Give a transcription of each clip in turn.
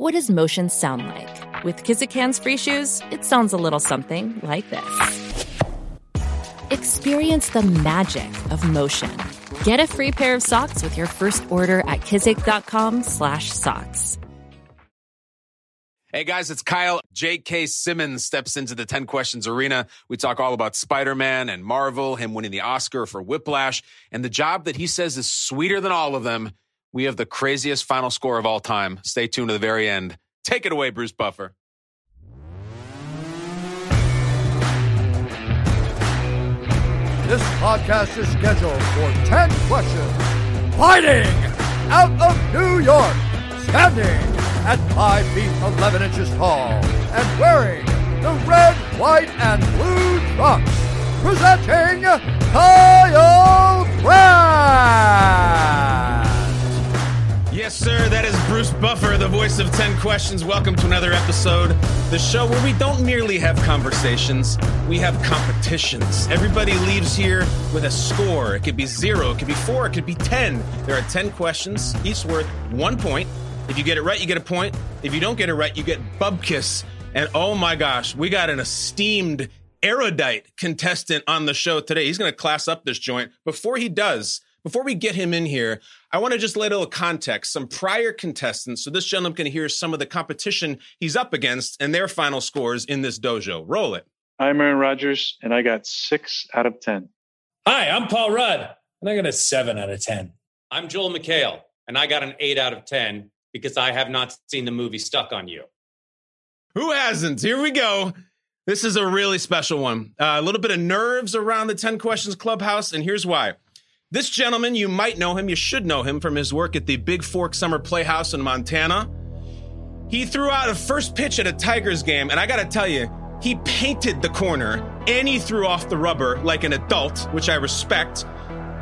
What does motion sound like? With Kizikans free shoes, it sounds a little something like this. Experience the magic of motion. Get a free pair of socks with your first order at kizik.com/socks. Hey guys, it's Kyle. J.K. Simmons steps into the 10 questions arena. We talk all about Spider Man and Marvel, him winning the Oscar for Whiplash, and the job that he says is sweeter than all of them. We have the craziest final score of all time. Stay tuned to the very end. Take it away, Bruce Buffer. This podcast is scheduled for 10 questions. Fighting out of New York, standing at 5 feet 11 inches tall, and wearing the red, white, and blue trunks. Presenting Kyle Brandt! Yes, sir. That is Bruce Buffer, the voice of 10 Questions. Welcome to another episode. The show where we don't merely have conversations, we have competitions. Everybody leaves here with a score. It could be zero, it could be four, it could be 10. There are 10 questions, each worth one point. If you get it right, you get a point. If you don't get it right, you get bubkiss. And oh my gosh, we got an esteemed erudite contestant on the show today. He's going to class up this joint. Before he does, before we get him in here, I want to just lay a little context, some prior contestants, so this gentleman can hear some of the competition he's up against and their final scores in this dojo. Roll it. I'm Aaron Rodgers, and I got six out of 10. Hi, I'm Paul Rudd, and I got a seven out of 10. I'm Joel McHale, and I got an eight out of 10 because I have not seen the movie Stuck on You. Who hasn't? Here we go. This is a really special one. Uh, a little bit of nerves around the 10 Questions Clubhouse, and here's why. This gentleman, you might know him, you should know him from his work at the Bigfork Summer Playhouse in Montana. He threw out a first pitch at a Tigers game, and I gotta tell you, he painted the corner and he threw off the rubber like an adult, which I respect.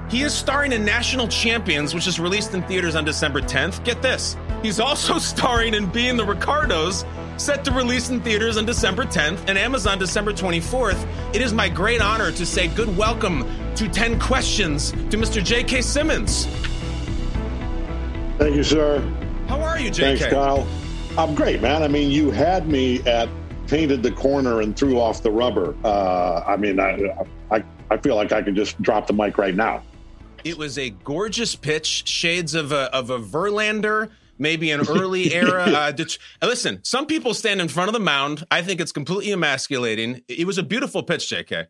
He is starring in National Champions, which is released in theaters on December 10th. Get this. He's also starring in Being the Ricardos, set to release in theaters on December 10th and Amazon December 24th. It is my great honor to say good welcome to 10 Questions to Mr. J.K. Simmons. Thank you, sir. How are you, J.K.? Thanks, Kyle. I'm great, man. I mean, you had me at painted the corner and threw off the rubber. Uh, I mean, I, I, I feel like I could just drop the mic right now. It was a gorgeous pitch, shades of a, of a Verlander, maybe an early era. Uh, ditch. Listen, some people stand in front of the mound. I think it's completely emasculating. It was a beautiful pitch, JK.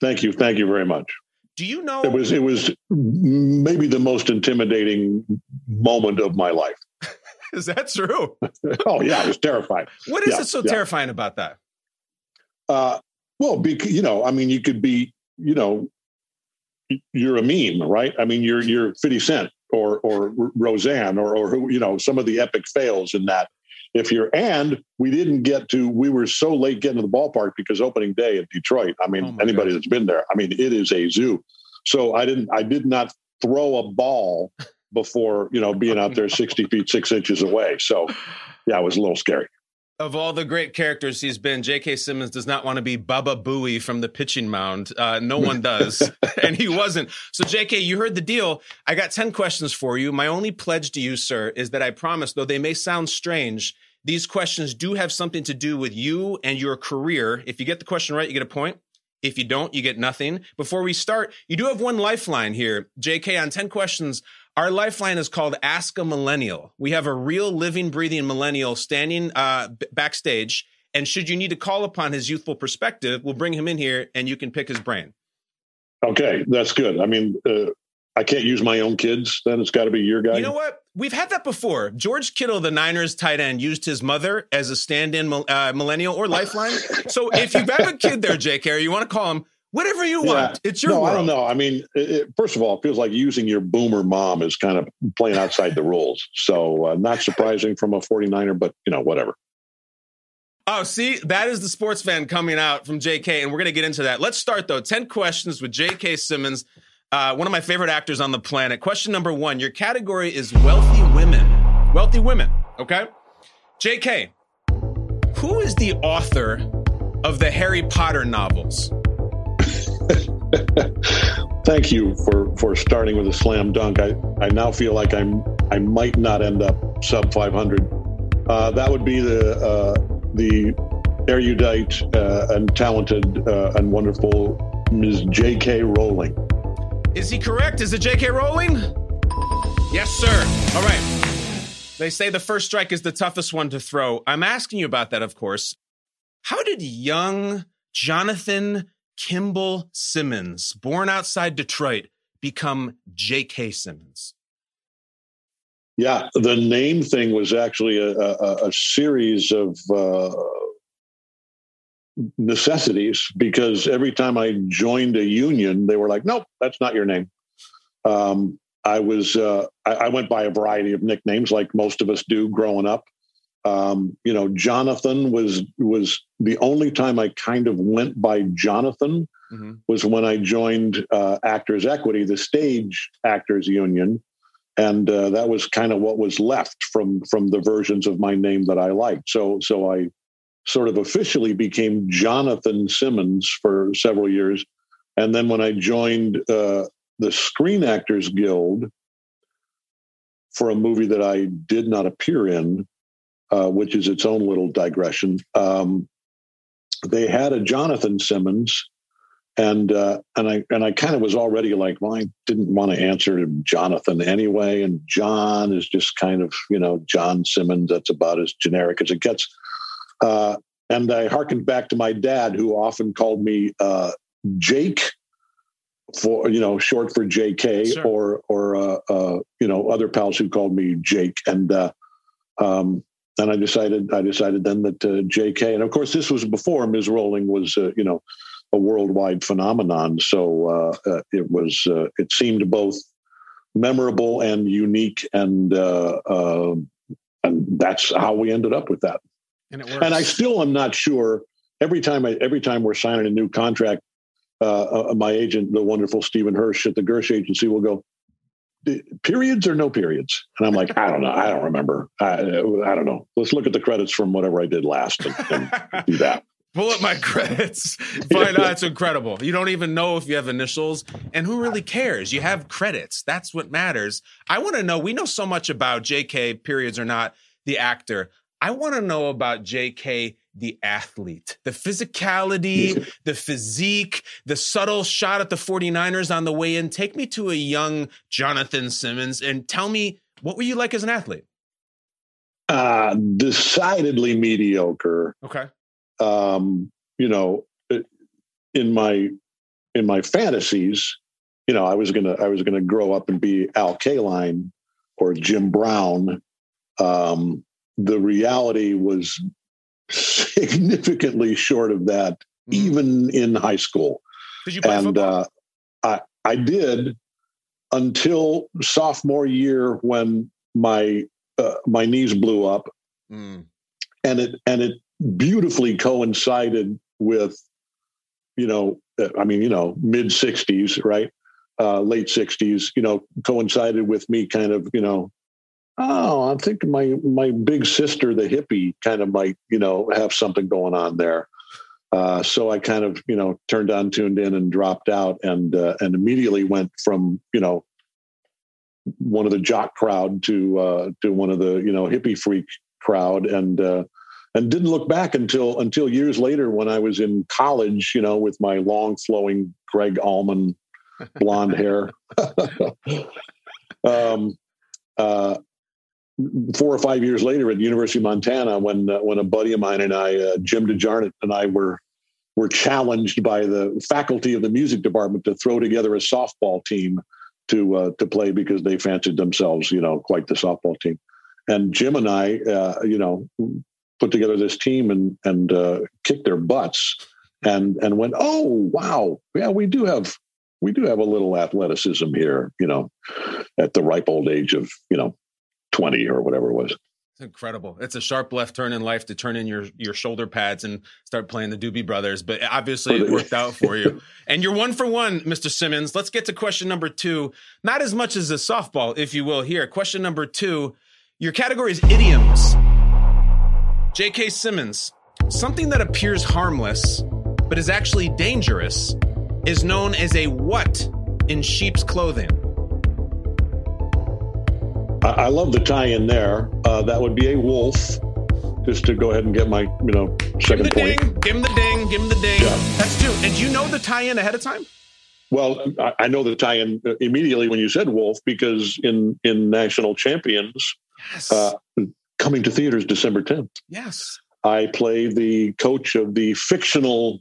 Thank you. Thank you very much. Do you know it was it was maybe the most intimidating moment of my life. Is that true? oh yeah, I was terrified. What is yeah, it so yeah. terrifying about that? Uh, well, because you know, I mean, you could be, you know, you're a meme, right? I mean, you're you're Fifty Cent or or Roseanne or or who, you know, some of the epic fails in that. If you're and we didn't get to, we were so late getting to the ballpark because opening day at Detroit. I mean, Oh anybody gosh. that's been there, I mean, it is a zoo. So I didn't, I did not throw a ball before you know being out there 60 feet six inches away. So yeah, it was a little scary. Of all the great characters he's been, J.K. Simmons does not want to be Baba Booey from the pitching mound. Uh, no one does. and he wasn't. So, J.K., you heard the deal. I got 10 questions for you. My only pledge to you, sir, is that I promise, though they may sound strange, these questions do have something to do with you and your career. If you get the question right, you get a point. If you don't, you get nothing. Before we start, you do have one lifeline here. JK, on 10 questions, our lifeline is called Ask a Millennial. We have a real living, breathing millennial standing uh, b- backstage. And should you need to call upon his youthful perspective, we'll bring him in here and you can pick his brain. Okay, that's good. I mean, uh, I can't use my own kids. Then it's got to be your guy. You know what? We've had that before. George Kittle, the Niners tight end, used his mother as a stand in uh, millennial or lifeline. So if you have got a kid there, JK, or you want to call him whatever you want, it's your no, world. I don't know. I mean, it, it- first of all, it feels like using your boomer mom is kind of playing outside the rules. So uh, not surprising from a 49er, but you know, whatever. Oh, see, that is the sports fan coming out from JK, and we're going to get into that. Let's start, though. 10 questions with JK Simmons, uh, one of my favorite actors on the planet. Question number one Your category is wealthy women. Wealthy women, okay? JK, who is the author of the Harry Potter novels? Thank you for for starting with a slam dunk. I, I now feel like I'm I might not end up sub 500. Uh, that would be the uh, the erudite uh, and talented uh, and wonderful Ms. J.K. Rowling. Is he correct? Is it J.K. Rowling? Yes, sir. All right. They say the first strike is the toughest one to throw. I'm asking you about that, of course. How did young Jonathan Kimball Simmons, born outside Detroit, become J.K. Simmons? Yeah, the name thing was actually a, a, a series of uh, necessities because every time I joined a union, they were like, "Nope, that's not your name." Um, I was uh, I, I, went by a variety of nicknames, like most of us do growing up. Um, you know, Jonathan was was the only time I kind of went by Jonathan mm-hmm. was when I joined uh, Actors Equity, the stage actors union, and uh, that was kind of what was left from from the versions of my name that I liked. So so I sort of officially became Jonathan Simmons for several years, and then when I joined uh, the Screen Actors Guild for a movie that I did not appear in uh, which is its own little digression. Um, they had a Jonathan Simmons, and uh, and I and I kind of was already like, well, I didn't want to answer to Jonathan anyway, and John is just kind of you know John Simmons. That's about as generic as it gets. Uh, and I harkened back to my dad, who often called me uh, Jake for you know short for J.K. Sure. or or uh, uh, you know other pals who called me Jake, and uh, um, and I decided I decided then that uh, J.K. and of course this was before Ms. Rowling was uh, you know a worldwide phenomenon. So uh, uh it was uh, it seemed both memorable and unique, and uh, and that's how we ended up with that. And, and I still am not sure. Every time I every time we're signing a new contract, my agent, the wonderful Stephen Hirsch at the Gersh Agency, will go periods or no periods? And I'm like, I don't know. I don't remember. I, I don't know. Let's look at the credits from whatever I did last and, and do that. Pull up my credits. Find out it's incredible. You don't even know if you have initials. And who really cares? You have credits. That's what matters. I want to know. We know so much about JK, periods or not, the actor. I want to know about JK the athlete, the physicality, the physique, the subtle shot at the 49ers on the way in. Take me to a young Jonathan Simmons and tell me what were you like as an athlete? Uh, decidedly mediocre. Okay. Um, you know, in my in my fantasies, you know, I was gonna I was gonna grow up and be Al Kaline or Jim Brown. Um, the reality was significantly short of that, mm-hmm. even in high school. Did you play and uh, I I did until sophomore year when my uh, my knees blew up, mm. and it and it beautifully coincided with, you know, uh, I mean, you know, mid '60s, right? Uh, late '60s, you know, coincided with me kind of, you know, oh, I think my my big sister, the hippie, kind of might you know have something going on there. Uh, so I kind of you know turned on, tuned in, and dropped out, and uh, and immediately went from you know one of the jock crowd to uh, to one of the you know hippie freak crowd, and uh, and didn't look back until until years later when I was in college, you know, with my long flowing Gregg Allman blonde hair. um, uh, four or five years later at University of Montana, when uh, when a buddy of mine and I, uh, Jim DeJarnett, and I were were challenged by the faculty of the music department to throw together a softball team to uh, to play because they fancied themselves, you know, quite the softball team. And Jim and I, uh, you know, put together this team and and uh, kicked their butts, and and went, oh wow, yeah, we do have we do have a little athleticism here, you know, at the ripe old age of you know 20 or whatever it was. It's incredible. It's a sharp left turn in life to turn in your your shoulder pads and start playing the Doobie Brothers. But obviously, it worked out for you. And you're one for one, Mr. Simmons. Let's get to question number two. Not as much as a softball, if you will. Here, question number two. Your category is idioms. J.K. Simmons. Something that appears harmless but is actually dangerous is known as a what in sheep's clothing? I, love the tie-in there. Uh, that would be a wolf. Just to go ahead and get my, you know, second give him the point. Ding, give him the ding. Give him the ding. Yeah. That's two. And do you know the tie-in ahead of time? Well, I, I know the tie-in immediately when you said wolf because in in national champions Yes. uh, coming to theaters December 10th. yes. I play the coach of the fictional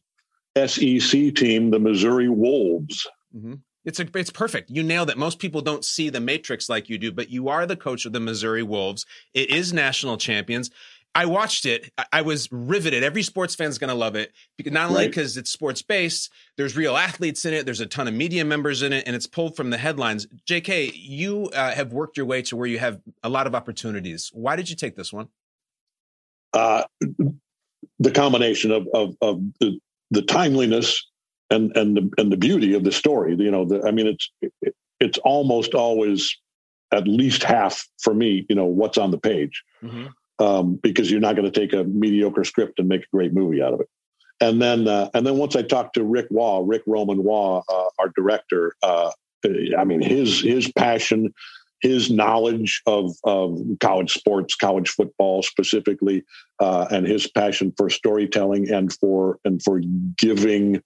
SEC team, the Missouri Wolves. hmm It's a, it's perfect. You nailed it. Most people don't see the matrix like you do, but you are the coach of the Missouri Wolves. It is national champions. I watched it. I- was riveted. Every sports fan's going to love it because not only Right. because it's sports based, there's real athletes in it. There's a ton of media members in it, and it's pulled from the headlines. J.K., you uh, have worked your way to where you have a lot of opportunities. Why did you take this one? Uh, the combination of of, of the, the timeliness and and the and the beauty of the story. You know, the, I mean, it's it, it's almost always at least half for me. You know, what's on the page. um, because you're not going to take a mediocre script and make a great movie out of it. And then, uh, and then once I talked to Rick Waugh, Rick Roman Waugh, uh, our director, uh, I mean, his his passion, his knowledge of, of college sports, college football specifically, uh, and his passion for storytelling and for and for giving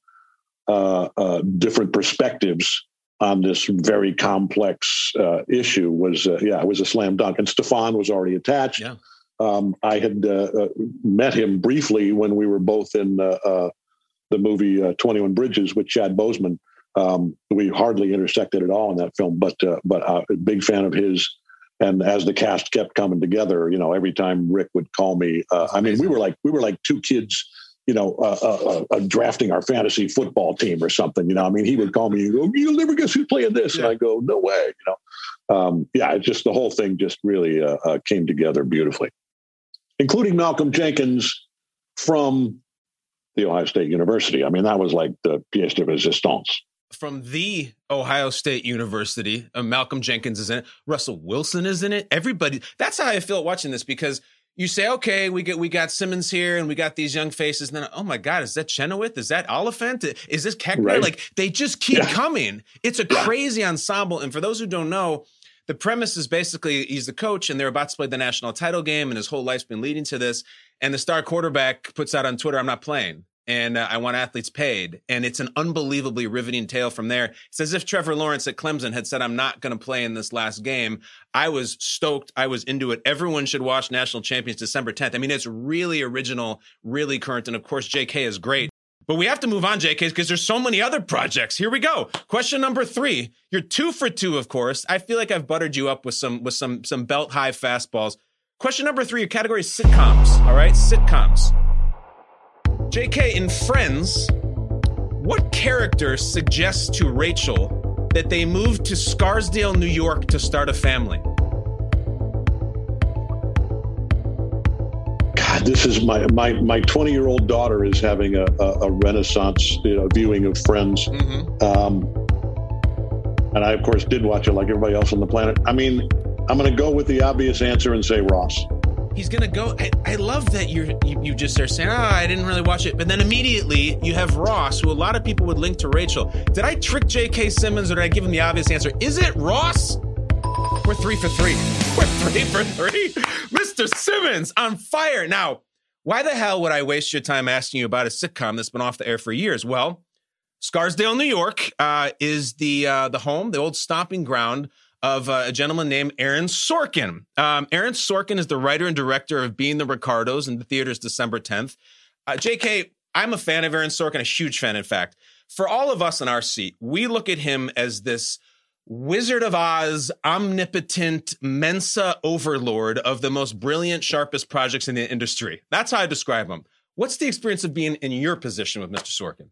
uh, uh, different perspectives on this very complex uh, issue was, uh, yeah, it was a slam dunk. And Stephan was already attached. Yeah. Um, I had uh, uh, met him briefly when we were both in uh, uh, the movie uh, Twenty One Bridges with Chad Boseman. Um, we hardly intersected at all in that film, but uh, but uh, a big fan of his. And as the cast kept coming together, you know, every time Rick would call me, uh, I mean, we were like we were like two kids, you know, uh, uh, uh, drafting our fantasy football team or something. You know, I mean, he would call me and go, "You'll never guess who's playing this," and I go, "No way," you know. Um, yeah, just the whole thing just really uh, uh, came together beautifully, including Malcolm Jenkins from the Ohio State University. I mean, that was like the pièce de résistance. from the Ohio State University. Uh, Malcolm Jenkins is in it. Russell Wilson is in it. Everybody. That's how I feel watching this because you say, okay, we get we got Simmons here and we got these young faces. And then, oh my God, is that Chenoweth? Is that Olyphant? Is this Koechner? Right. Like they just keep Yeah. coming. It's a crazy ensemble. And for those who don't know, the premise is basically he's the coach and they're about to play the national title game and his whole life's been leading to this. And the star quarterback puts out on Twitter, I'm not playing. And uh, I want athletes paid. And it's an unbelievably riveting tale from there. It's as if Trevor Lawrence at Clemson had said, I'm not going to play in this last game. I was stoked. I was into it. Everyone should watch National Champions December 10th. I mean, it's really original, really current. And of course, JK is great. But we have to move on, JK, because there's so many other projects. Here we go. Question number three. You're two for two, of course. I feel like I've buttered you up with some with some some belt high fastballs. Question number three. Your category is sitcoms. All right, sitcoms. JK in Friends, what character suggests to Rachel that they move to Scarsdale, New York, to start a family? God, this is my my my twenty year old daughter is having a, a, a renaissance you know, viewing of Friends, Mm-hmm. um, and I of course did watch it like everybody else on the planet. I mean, I'm going to go with the obvious answer and say Ross. He's gonna go. I, I love that you're you, you just are saying, "Oh, I didn't really watch it," but then immediately you have Ross, who a lot of people would link to Rachel. Did I trick J.K. Simmons, or did I give him the obvious answer? Is it Ross? We're three for three. We're three for three. Mr. Simmons on fire. Now, why the hell would I waste your time asking you about a sitcom that's been off the air for years? Well, Scarsdale, New York, uh, is the uh, the home, the old stomping ground of uh, a gentleman named Aaron Sorkin. Um, Aaron Sorkin is the writer and director of Being the Ricardos in the theaters December 10th. Uh, JK, I'm a fan of Aaron Sorkin, a huge fan, in fact. For all of us in our seat, we look at him as this Wizard of Oz, omnipotent Mensa overlord of the most brilliant, sharpest projects in the industry. That's how I describe him. What's the experience of being in your position with Mr. Sorkin?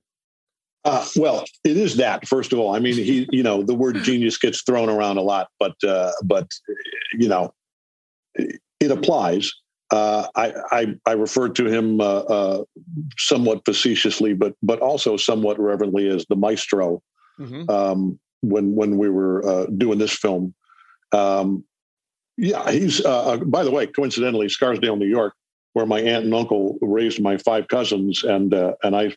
Uh, well, it is that first of all. I mean, he, you know, the word genius gets thrown around a lot, but, uh, but, you know, it applies. Uh, I, I, I refer to him uh, uh, somewhat facetiously, but but also somewhat reverently as the maestro. Mm-hmm. Um, when when we were uh, doing this film, um, yeah, he's. Uh, by the way, coincidentally, Scarsdale, New York, where my aunt and uncle raised my five cousins, and and I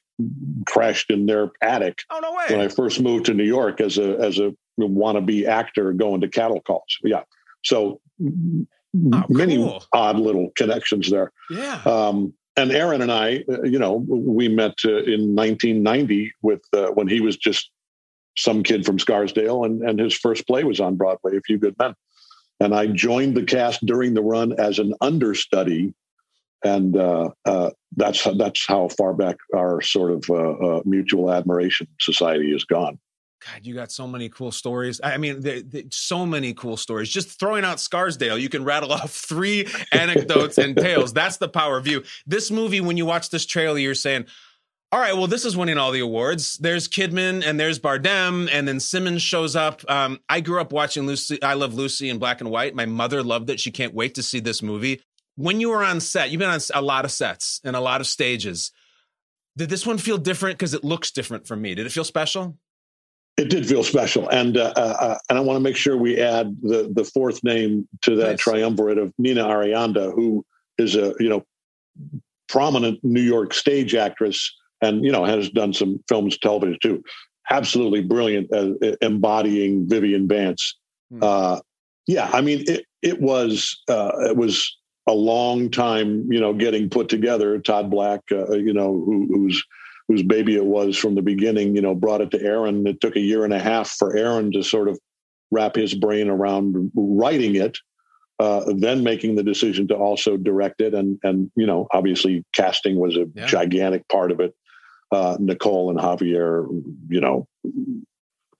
crashed in their attic. Oh no way! When I first moved to New York as a as a wannabe actor going to cattle calls. Yeah, so oh, many cool. odd little connections there. Yeah. Um, and Aaron and I, uh, you know, we met uh, in 1990 with uh, when he was just some kid from Scarsdale, and and his first play was on Broadway, A Few Good Men. And I joined the cast during the run as an understudy, and uh, uh, that's that's how far back our sort of uh, mutual admiration society has gone. God, you got so many cool stories. I mean, so many cool stories. Just throwing out Scarsdale, you can rattle off three anecdotes and tales. That's the power of you. This movie, when you watch this trailer, you're saying, all right, well, this is winning all the awards. There's Kidman and there's Bardem, and then Simmons shows up. Um, I grew up watching Lucy. I love Lucy in black and white. My mother loved it. She can't wait to see this movie. When you were on set, you've been on a lot of sets and a lot of stages. Did this one feel different because it looks different for me? Did it feel special? It did feel special, and uh, uh, uh, and I want to make sure we add the the fourth name to that nice. triumvirate of Nina Arianda, who is a you know prominent New York stage actress, and you know has done some films, television too. Absolutely brilliant, uh, embodying Vivian Vance. Hmm. Uh, yeah, I mean it. It was uh, it was a long time, you know, getting put together. Todd Black, you know, who, who's whose baby it was from the beginning, you know, brought it to Aaron. It took a year and a half for Aaron to sort of wrap his brain around writing it, uh, then making the decision to also direct it. And, and you know, obviously casting was a yeah. gigantic part of it. Uh, Nicole and Javier, you know,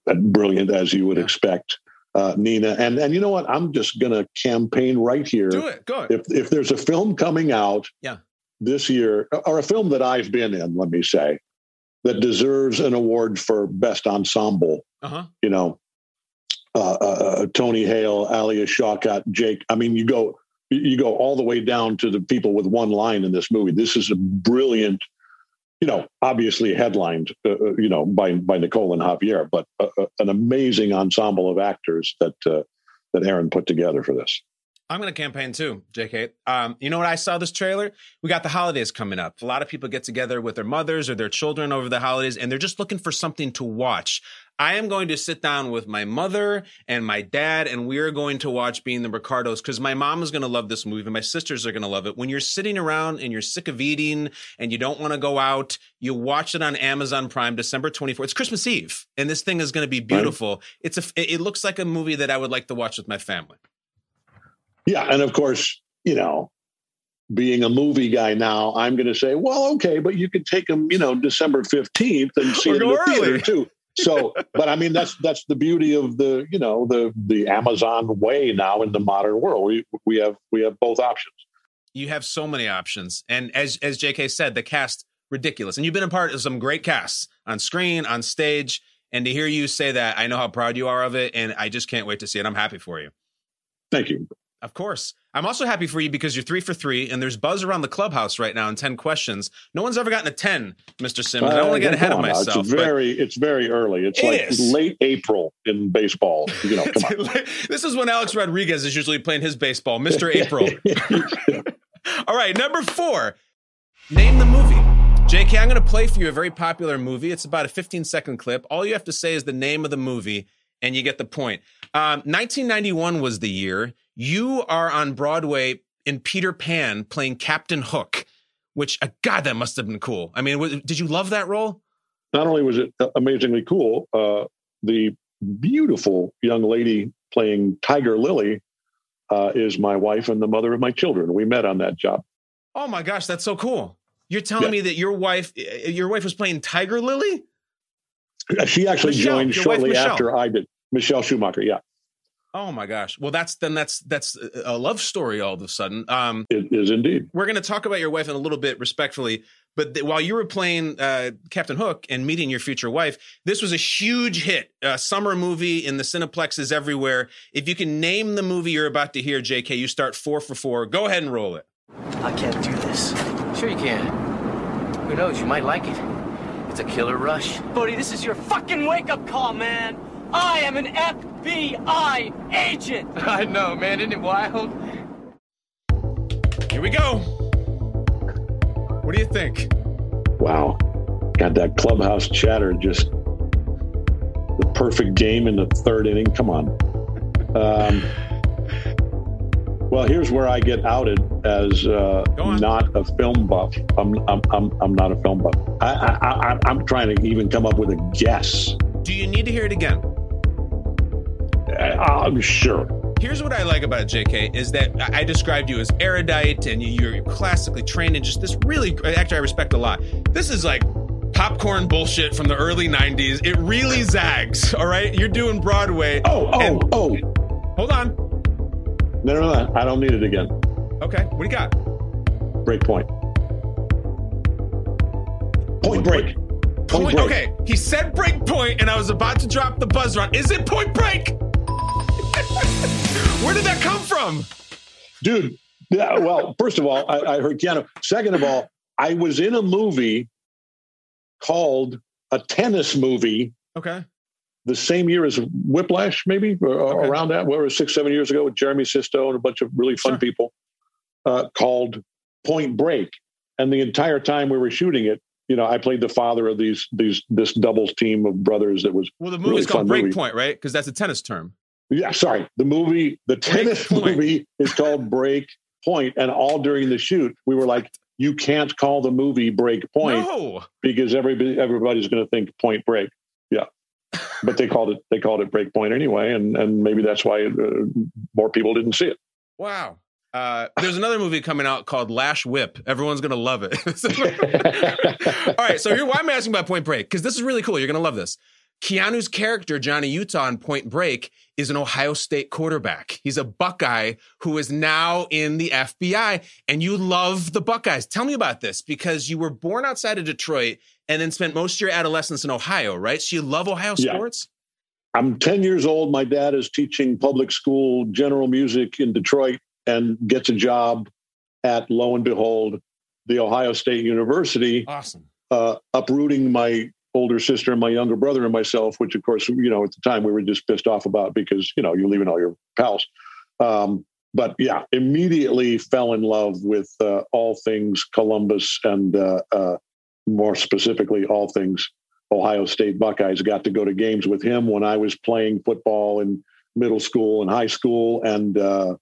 brilliant as you would yeah. expect. Uh, Nina and and you know what? I'm just going to campaign right here. Do it. Go If if there's a film coming out, yeah this year, or a film that I've been in, let me say, that deserves an award for best ensemble. Uh-huh. You know, uh, uh, uh Tony Hale, Alia Shawkat, Jake. I mean, you go you go all the way down to the people with one line in this movie. This is a brilliant, you know, obviously headlined, uh, uh you know, by by Nicole and Javier, but an amazing ensemble of actors that uh, that Aaron put together for this. I'm going to campaign too, JK. Um, you know what? I saw this trailer. We got the holidays coming up. A lot of people get together with their mothers or their children over the holidays, and they're just looking for something to watch. I am going to sit down with my mother and my dad, and we are going to watch Being the Ricardos because my mom is going to love this movie. And my sisters are going to love it. When you're sitting around and you're sick of eating and you don't want to go out, you watch it on Amazon Prime, December 24th. It's Christmas Eve, and this thing is going to be beautiful. Right. It's a. It looks like a movie that I would like to watch with my family. Yeah, and of course, you know, being a movie guy now, I'm going to say, well, okay, but you could take them, you know, December 15th and see it in the theater too. So, but I mean, that's that's the beauty of the, you know, the the Amazon way now in the modern world. We we have we have both options. You have so many options, and as as J.K. said, the cast ridiculous, and you've been a part of some great casts on screen, on stage, and to hear you say that, I know how proud you are of it, and I just can't wait to see it. I'm happy for you. Thank you. Of course. I'm also happy for you because you're three for three, and there's buzz around the clubhouse right now in 10 questions. No one's ever gotten a 10, Mr. Simmons. Uh, I don't want to get ahead of myself. It's very, it's very early. It's it like is. late April in baseball. You know, come on. this is when Alex Rodriguez is usually playing his baseball, Mr. April. All right, number four. Name the movie. JK, I'm going to play for you a very popular movie. It's about a 15 second clip. All you have to say is the name of the movie, and you get the point. Um, 1991 was the year. You are on Broadway in Peter Pan playing Captain Hook, which, uh, God, that must have been cool. I mean, w- did you love that role? Not only was it amazingly cool, uh, the beautiful young lady playing Tiger Lily uh, is my wife and the mother of my children. We met on that job. Oh my gosh, that's so cool! You're telling yeah. me that your wife, your wife was playing Tiger Lily? She actually Michelle, joined shortly after I did. Michelle Schumacher, yeah. Oh my gosh. Well, that's then that's that's a love story all of a sudden. Um, It is indeed. we're going to talk about your wife in a little bit respectfully, but th- while you were playing uh, Captain Hook and meeting your future wife, this was a huge hit, a summer movie in the cineplexes everywhere. If you can name the movie you're about to hear, JK, you start four for four. Go ahead and roll it. I can't do this. Sure you can. Who knows? You might like it. It's a killer rush. Buddy, this is your fucking wake-up call, man. I am an FBI agent. I know, man. Isn't it wild? Here we go. What do you think? Wow. Got that clubhouse chatter just the perfect game in the third inning. Come on. Um, well, here's where I get outed as uh, not a film buff. I'm, I'm, I'm, I'm not a film buff. I, I, I, I'm trying to even come up with a guess. Do you need to hear it again? I'm sure. Here's what I like about JK, is that I described you as erudite and you- you're classically trained in just this really, actor I respect a lot. This is like popcorn bullshit from the early 90s. It really zags, all right? You're doing Broadway. Oh, oh, And- oh. Hold on. No, no, no. I don't need it again. Okay, what do you got? Break point. Point break. Point Point, break. okay, he said break point, and I was about to drop the buzzer on. Is it point break? Where did that come from? dude. Yeah, well, first of all, I, I heard Keanu. Second of all, I was in a movie called a tennis movie Okay. the same year as Whiplash, maybe or Okay. around that, where it was six, seven years ago with Jeremy Sisto and a bunch of really fun Sure. people, uh, called Point Break. And the entire time we were shooting it, you know, I played the father of these these this doubles team of brothers that was Well, the Really movie's called fun Break movie. Right? Because that's a tennis term. Yeah, sorry. The movie, the tennis movie is called Break Point, and all during the shoot, we were like, "You can't call the movie Break Point No. because everybody everybody's going to think Point Break." Yeah, but they called it they called it Break Point anyway, and and maybe that's why uh, more people didn't see it. Wow. Uh, there's another movie coming out called Lash Whip. Everyone's gonna love it. All right, so here why am I asking about Point Break? Because this is really cool. You're gonna love this. Keanu's character, Johnny Utah in Point Break, is an Ohio State quarterback. He's a Buckeye who is now in the FBI, and you love the Buckeyes. Tell me about this because you were born outside of Detroit and then spent most of your adolescence in Ohio, right? So you love Ohio Yeah. sports? I'm 10 years old. My dad is teaching public school general music in Detroit and gets a job at, lo and behold, the Ohio State University. Awesome. uh, uprooting my older sister and my younger brother and myself, which of course, you know, at the time we were just pissed off about because, you know, you're leaving all your pals. Um, but yeah, immediately fell in love with uh, all things Columbus and uh, uh, more specifically, all things Ohio State Buckeyes. Got to go to games with him when I was playing football in middle school and high school. And uh,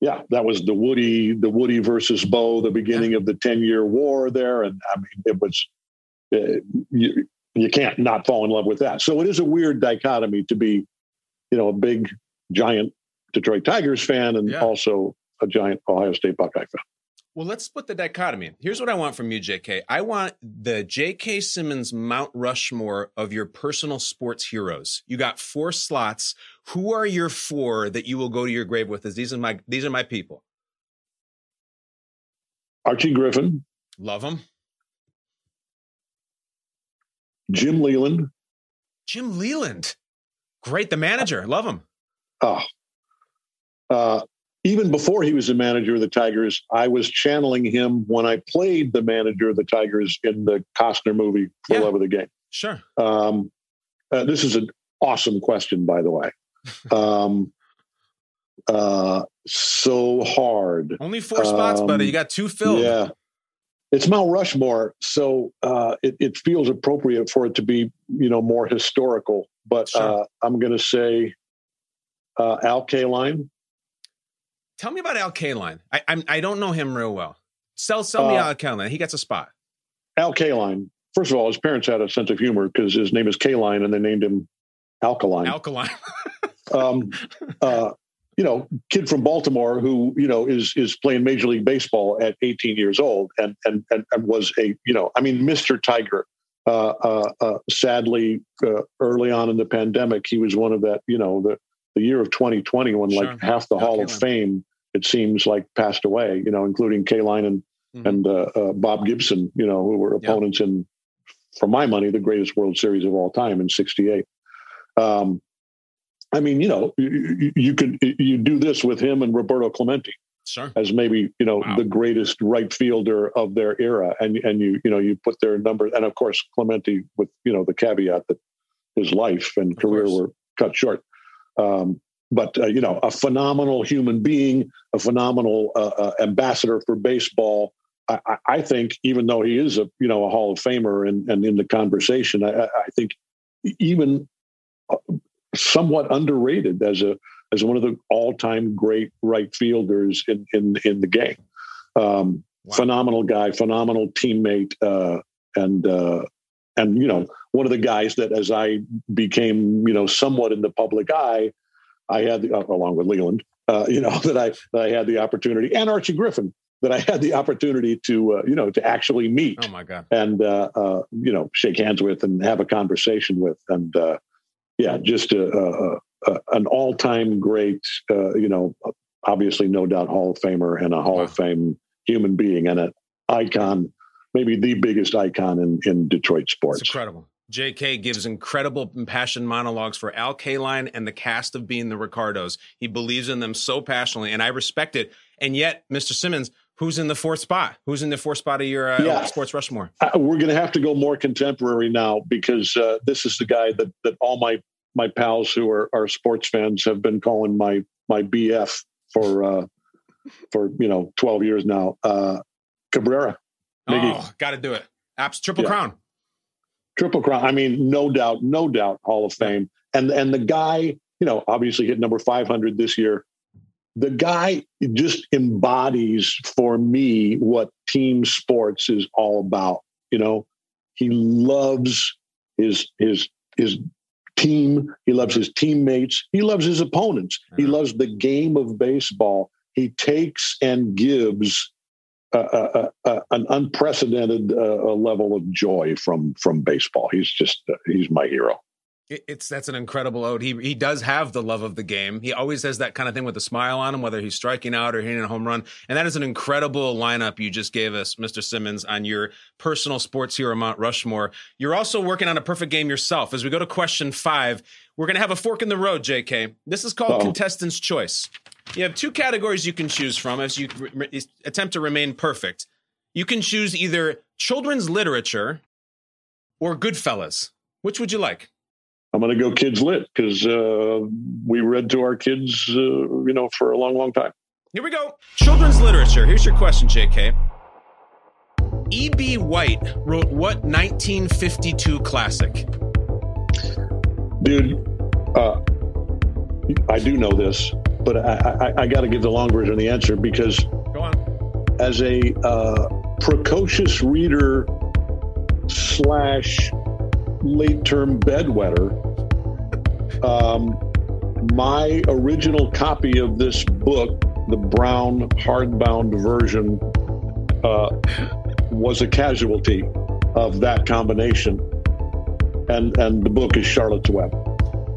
yeah, that was the Woody, the Woody versus Bo, the beginning of the 10 year war there. And I mean, it was, uh, you, you can't not fall in love with that. So it is a weird dichotomy to be, you know, a big, giant Detroit Tigers fan and Yeah. also a giant Ohio State Buckeye fan. Well, let's split the dichotomy. Here's what I want from you, JK. I want the J.K. Simmons Mount Rushmore of your personal sports heroes. You got four slots. Who are your four that you will go to your grave with? As these are my these are my people. Archie Griffin, Love them. Jim Leyland. Jim Leyland, great. The manager, love him. Oh, uh, even before he was the manager of the Tigers, I was channeling him when I played the manager of the Tigers in the Costner movie For Yeah. Love of the Game. Sure. Um, uh, this is an awesome question, by the way. Um, uh, so hard. Only four spots, Um, buddy. You got two filled. Yeah. It's Mount Rushmore, so uh, it, it feels appropriate for it to be, you know, more historical. But Sure. uh, I'm going to say uh, Al Kaline. Tell me about Al Kaline. I I'm, I don't know him real well. Sell sell me Uh, Al Kaline. He gets a spot. Al Kaline. First of all, his parents had a sense of humor because his name is Kaline, and they named him Alkaline. Alkaline. um, uh, you know, kid from Baltimore who you know is is playing Major League Baseball at 18 years old, and and and, and was a you know, I mean, Mister Tiger. Uh, uh, uh, sadly, uh, early on in the pandemic, he was one of that you know the the year of 2020 when Sure. like half the Al Hall of Fame it seems like passed away. You know, including Kaline and Mhm. and uh, uh, Bob Gibson. You know, who were opponents in, for my money, the greatest World Series of all time in '68. Um, I mean, you know, you, you- you could you do this with him and Roberto Clemente Sure. as maybe you know Wow. the greatest right fielder of their era, and and you you know you put their numbers, and of course Clemente with you know the caveat that his life and Of career course. were cut short. Um, but uh, you know, a phenomenal human being, a phenomenal uh, uh, ambassador for baseball. I, I- I think, even though he is a you know a Hall of Famer and, and in the conversation, I, I I think even uh, somewhat underrated as a as one of the all time great right fielders in in in the game. Um, Wow. Phenomenal guy, phenomenal teammate, uh, and uh, and you know one of the guys that as I became you know somewhat in the public eye, I had the, uh, along with Leyland, uh, you know that I that I had the opportunity and Archie Griffin that I had the opportunity to uh, you know to actually meet Oh my God. and uh, uh, you know shake hands with and have a conversation with and uh, yeah just a, a, a, an all-time great uh, you know obviously no doubt hall of famer and a hall Wow. of fame human being and an icon maybe the biggest icon in, in detroit sports It's incredible. JK gives incredible impassioned monologues for Al Kaline and the cast of Being the Ricardos. He believes in them so passionately, and I respect it. And yet, Mr. Simmons, who's in the fourth spot? Who's in the fourth spot of your uh, Yeah. Sports Rushmore? uh, we're going to have to go more contemporary now because uh, this is the guy that that all my my pals who are, are sports fans have been calling my my BF for uh, for you know twelve years now. Uh, Cabrera, Miggy. Oh, got to do it. Apps Triple Yeah. Crown. triple crown. I mean, no doubt, no doubt, Hall of Fame. And and the guy, you know, obviously hit number five hundred this year. The guy just embodies for me what team sports is all about. You know, he loves his his his team. He loves his teammates. He loves his opponents. He loves the game of baseball. He takes and gives uh, uh, uh, an unprecedented uh, level of joy from from baseball. He's just uh, he's my hero. It- It's that's an incredible ode. He he does have the love of the game. He always has that kind of thing with a smile on him, whether he's striking out or hitting a home run. And that is an incredible lineup you just gave us, Mr. Simmons, on your personal sports hero Mount Rushmore. You're also working on a perfect game yourself. As we go to question five, we're going to have a fork in the road, J.K. This is called Uh-oh. contestant's choice. You have two categories you can choose from as you re- attempt to remain perfect. You can choose either children's literature or Goodfellas. Which would you like? I'm going to go kids lit because uh, we read to our kids, uh, you know, for a long, long time. Here we go. Children's literature. Here's your question, JK. E.B. White wrote what 1952 classic? Dude, uh, I do know this, but I, I, I got to give the long version of the answer because Go on. as a uh, precocious reader slash late term bedwetter, um, my original copy of this book, the brown hardbound version, uh, was a casualty of that combination. And, and the book is Charlotte's Web.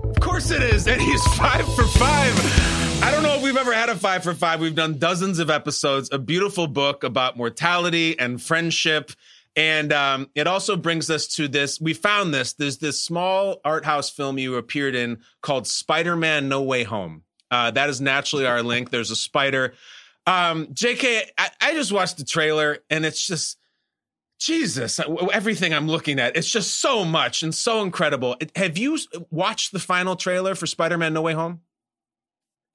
Of course it is. And he's five for five. I don't know if we've ever had a five for five. We've done dozens of episodes, a beautiful book about mortality and friendship. And um, it also brings us to this. We found this. There's this small art house film you appeared in called Spider Man No Way Home. Uh, that is naturally our link. There's a spider. Um, JK, I, I just watched the trailer and it's just, Jesus, everything I'm looking at, it's just so much and so incredible. Have you watched the final trailer for Spider Man No Way Home?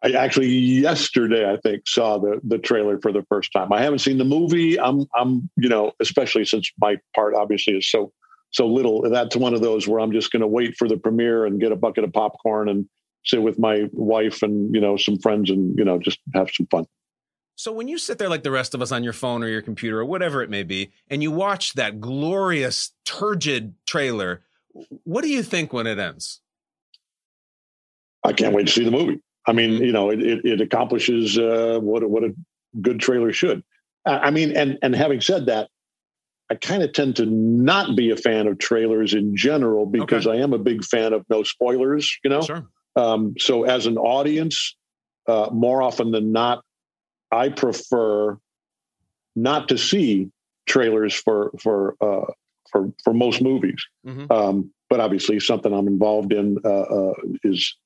I actually yesterday, I think, saw the the trailer for the first time. I haven't seen the movie. I'm I'm you know, especially since my part obviously is so so little. That's one of those where I'm just going to wait for the premiere and get a bucket of popcorn and sit with my wife and you know some friends and you know just have some fun. So when you sit there like the rest of us on your phone or your computer or whatever it may be, and you watch that glorious turgid trailer, what do you think when it ends? I can't wait to see the movie. I mean, you know, it it, it accomplishes uh, what a- what a good trailer should. I mean, and and having said that, I kind of tend to not be a fan of trailers in general because I am a big fan of no spoilers. You know, Sure. Um, so as an audience, uh, more often than not, I prefer not to see trailers for for uh, for for most movies. Mhm. Um, but obviously, something I'm involved in uh, uh, is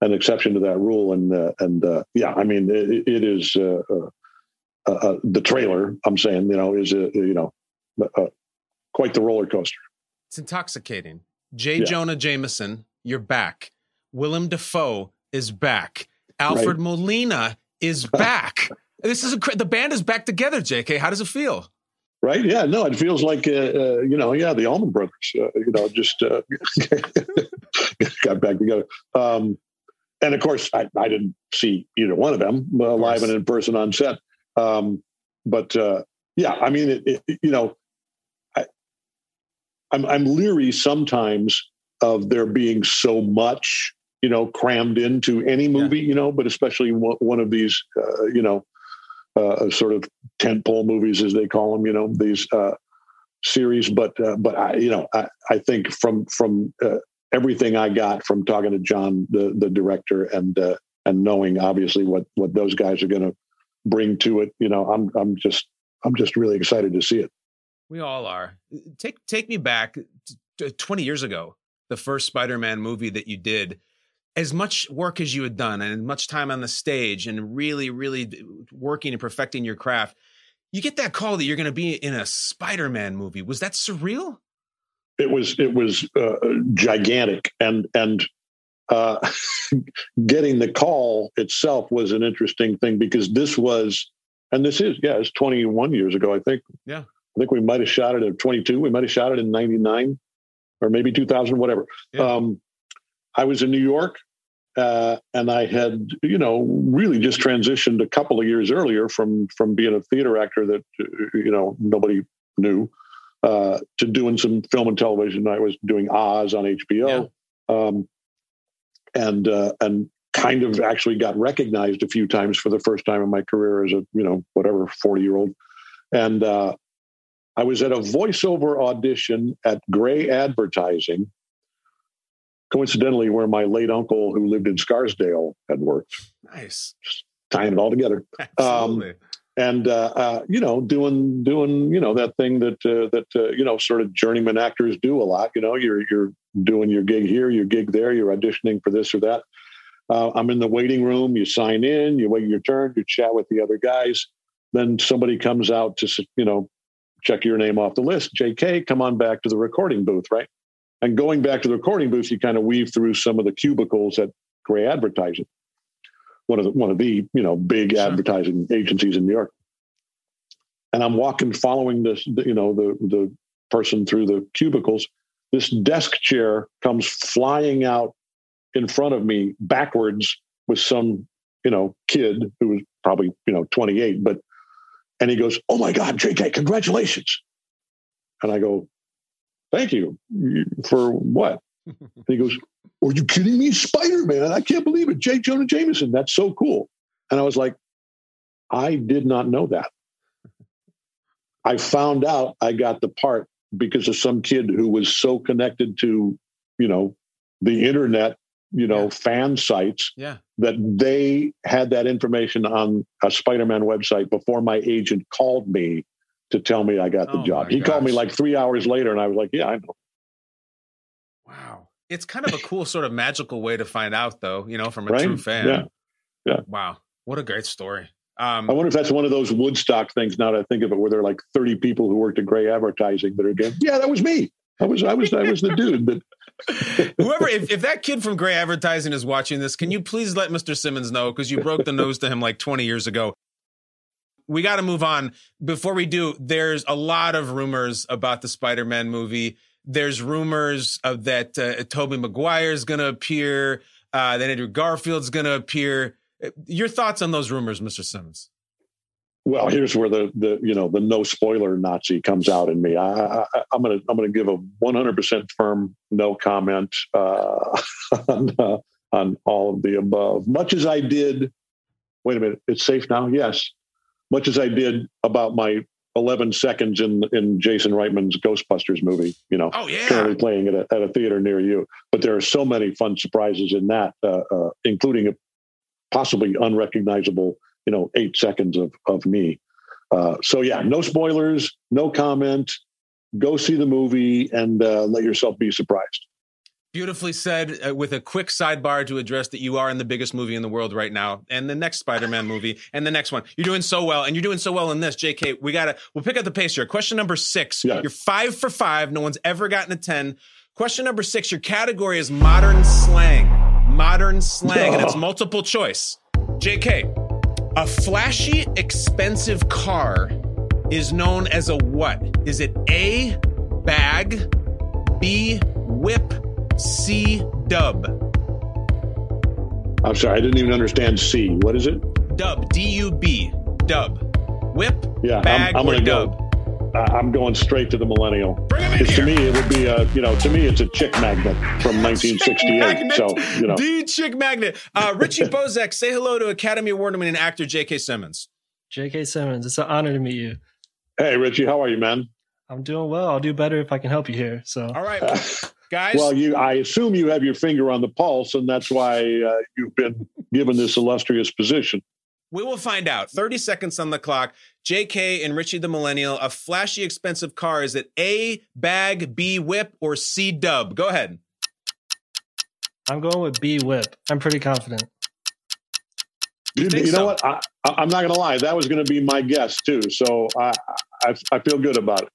an exception to that rule. And uh, and uh, yeah, I mean, it, it is uh, uh, uh, the trailer. I'm saying, you know, is a you know uh, quite the roller coaster. It's intoxicating. J. Yeah. Jonah Jameson, you're back. Willem Dafoe is back. Alfred Molina is back. this is a, the band is back together. J.K., how does it feel? Right? Yeah. No, it feels like uh, uh, you know, yeah, the Allman Brothers. Uh, you know, just uh, got back together. Um, and of course, I, I didn't see either one of them uh, live and in person on set. Um, but uh, yeah, I mean, it, it, you know, I, I'm I'm leery sometimes of there being so much, you know, crammed into any movie, you know, but especially one, of these, uh, you know, uh, sort of tentpole movies as they call them, you know, these uh, series. But uh, but I, you know, I, I think from from uh, everything I got from talking to John, the the director, and uh, and knowing obviously what what those guys are going to bring to it, you know, I'm I'm just I'm just really excited to see it. We all are. Take take me back to 20 years ago, the first Spider-Man movie that you did. As much work as you had done and much time on the stage and really, really working and perfecting your craft, you get that call that you're going to be in a Spider-Man movie. Was that surreal? It was it was uh, gigantic. And and uh, getting the call itself was an interesting thing because this was and this is yeah it's 21 years ago i think. Yeah. i think we might have shot it at 22 we might have shot it in 99 or maybe 2000 whatever. Yeah. um, i was in new york uh, and i had you know really just transitioned a couple of years earlier from from being a theater actor that uh, you know nobody knew uh, to doing some film and television. I was doing Oz on HBO, um, and uh, and kind of actually got recognized a few times for the first time in my career as a you know whatever forty year old, and uh, I was at a voiceover audition at Grey Advertising. Coincidentally, where my late uncle, who lived in Scarsdale, had worked, Nice. tying it all together Absolutely. And uh, uh, you know doing doing you know that thing that uh, that uh, you know sort of journeyman actors do a lot you know you're you're doing your gig here your gig there you're auditioning for this or that. Uh, i'm in the waiting room you sign in you wait your turn you chat with the other guys. Then somebody comes out to you know check your name off the list jk come on back to the recording booth right? And going back to the recording booth you kind of weave through some of the cubicles at grey advertising one of the one of the you know big advertising agencies in New York. And I'm walking, following this, you know, the the person through the cubicles. This desk chair comes flying out in front of me backwards with some, you know, kid who was probably you know 28, but and he goes, "Oh my God, JK, congratulations!" And I go, "Thank you for what?" He goes, Are you kidding me? Spider Man. I can't believe it. J. Jonah Jameson. That's so cool. And I was like, I did not know that. I found out I got the part because of some kid who was so connected to, you know, the internet, you know, fan sites Yeah. that they had that information on a Spider Man website before my agent called me to tell me I got the Oh, job. He called me like three hours later and I was like, Yeah, I know. Wow. It's kind of a cool sort of magical way to find out though, you know, from a Right? true fan. Yeah. Yeah. Wow. What a great story. Um, I wonder if that's one of those Woodstock things. Now that I think of it, where there are like thirty people who worked at Grey Advertising that are going, "Yeah, that was me. I was, I was, I was the dude." But Whoever, if, if that kid from Grey Advertising is watching this, can you please let Mr. Simmons know because you broke the nose to him like 20 years ago. We got to move on. Before we do, there's a lot of rumors about the Spider-Man movie. There's rumors of that uh, Tobey Maguire is going to appear, uh, that Andrew Garfield's going to appear. Uh, Your thoughts on those rumors, Mr. Simmons? well, here's where the the you know the no spoiler Nazi comes out in me. I, I'm gonna I'm gonna give a 100 percent firm no comment uh, on uh, on all of the above. Much as I did. Wait a minute, it's safe now. Yes, much as I did about my 11 seconds in in Jason Reitman's Ghostbusters movie. You know, Oh yeah. currently playing at a, at a theater near you. But there are so many fun surprises in that, uh, uh, including a possibly unrecognizable, you know, eight seconds of of me. Uh, so yeah, no spoilers, no comment. Go see the movie and uh, let yourself be surprised. Beautifully said, uh, with a quick sidebar to address that you are in the biggest movie in the world right now, and the next Spider-Man movie, and the next one. You're doing so well, and you're doing so well in this, J.K. We gotta, we'll pick up the pace here. Question number six. Yeah. You're five for five. No one's ever gotten a ten. Question number six. Your category is modern slang. Modern slang, and it's Oh. multiple choice. J.K. A flashy, expensive car is known as a what? Is it A, bag, B, whip, C, dub? I'm sorry, I didn't even understand C. What is it? Dub, D U B, dub. Whip, Yeah, bag, I'm, I'm or going to dub? go. I- I'm going straight to the millennial. Bring Because to me, it would be a, you know, to me, it's a chick magnet from 1968. Magnet, So, you know, the chick magnet. Uh, Richie Bozek, say hello to Academy Award winning actor J.K. Simmons. J.K. Simmons, it's an honor to meet you. hey, Richie, how are you, man? I'm doing well. I'll do better if I can help you here. So, All right, guys. Well, you, I assume you have your finger on the pulse, and that's why uh, you've been given this illustrious position. We will find out. 30 seconds on the clock. JK and Richie the Millennial, a flashy, expensive car. Is it A, bag, B, whip, or C, dub? Go ahead. I'm going with B Whip. I'm pretty confident. You, think you know so? what? I, I- I'm not going to lie. That was going to be my guess too. So I, I, I feel good about it.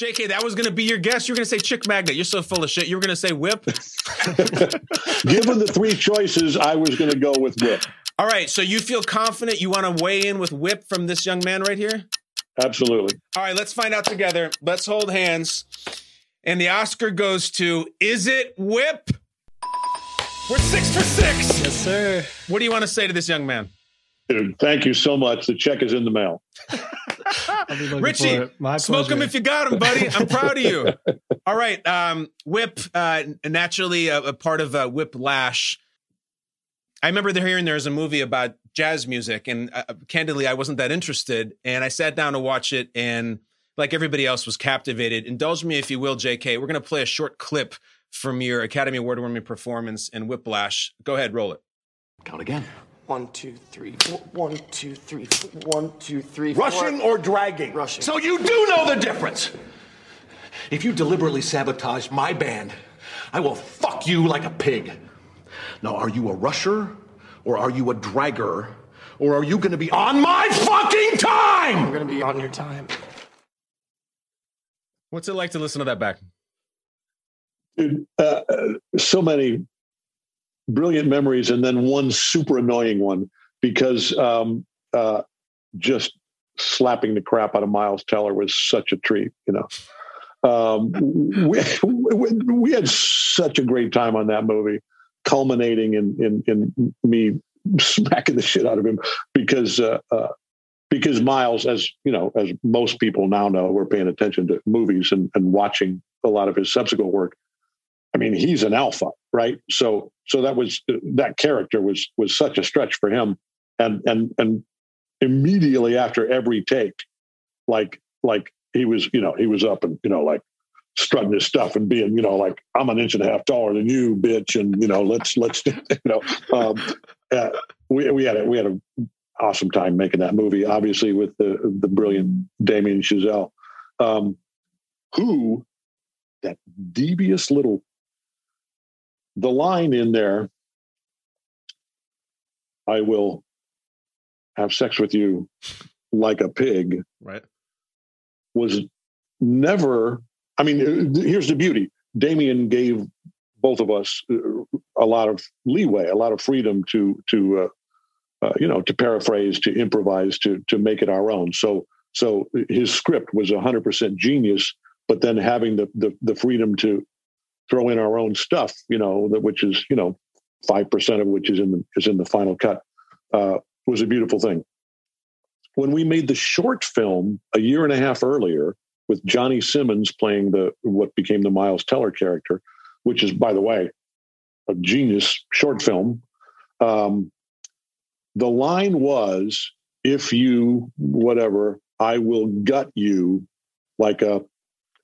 JK, that was going to be your guess. You're going to say chick magnet. You're so full of shit. You were going to say whip. Given the three choices, I was going to go with whip. All right. So you feel confident you want to weigh in with whip from this young man right here? Absolutely. All right. Let's find out together. Let's hold hands. And the Oscar goes to Is it whip? We're six for six. Yes, sir. What do you want to say to this young man? Dude, thank you so much. The check is in the mail. I'll be looking Richie, for it. My Smoke pleasure. him if you got them, buddy. I'm proud of you. All right. Um, Whip, uh, naturally a, a part of uh, Whiplash. I remember there hearing there was a movie about jazz music, and uh, candidly, I wasn't that interested. And I sat down to watch it, and like everybody else, was captivated. Indulge me, if you will, J.K. We're going to play a short clip from your Academy Award-winning performance in Whiplash. Go ahead, roll it. Count again. One, two, three, four. One, two, three, four. One, two, three, four. Rushing or dragging? Rushing. So you do know the difference. If you deliberately sabotage my band, I will fuck you like a pig. Now, are you a rusher or are you a dragger? Or are you gonna be on my fucking time? I'm gonna be on your time. What's it like to listen to that back? Dude, uh, uh, so many brilliant memories, and then one super annoying one because um, uh, just slapping the crap out of Miles Teller was such a treat. You know, um, we, we we had such a great time on that movie, culminating in in, in me smacking the shit out of him because. Uh, uh, because Miles, as you know, as most people now know, we're paying attention to movies and, and watching a lot of his subsequent work. I mean, he's an alpha, right? So, so that was that character was was such a stretch for him, and and and immediately after every take, like like he was, you know, he was up and you know like strutting his stuff and being, you know, like I'm an inch and a half taller than you, bitch, and you know, let's let's you know, um, uh, we we had a, we had a awesome time making that movie, obviously with the the brilliant Damien Chazelle, um, who that devious little the line in there i will have sex with you like a pig Right. was never i mean uh, here's the beauty damien gave both of us uh, a lot of leeway a lot of freedom to to uh, uh, you know to paraphrase to improvise to to make it our own so so his script was 100% genius but then having the the, the freedom to throw in our own stuff, you know, that which is you know five percent of which is in the is in the final cut, uh, was a beautiful thing. When we made the short film a year and a half earlier with Johnny Simmons playing the what became the Miles Teller character, which is by the way a genius short film. Um, the line was, "If you whatever I will gut you like a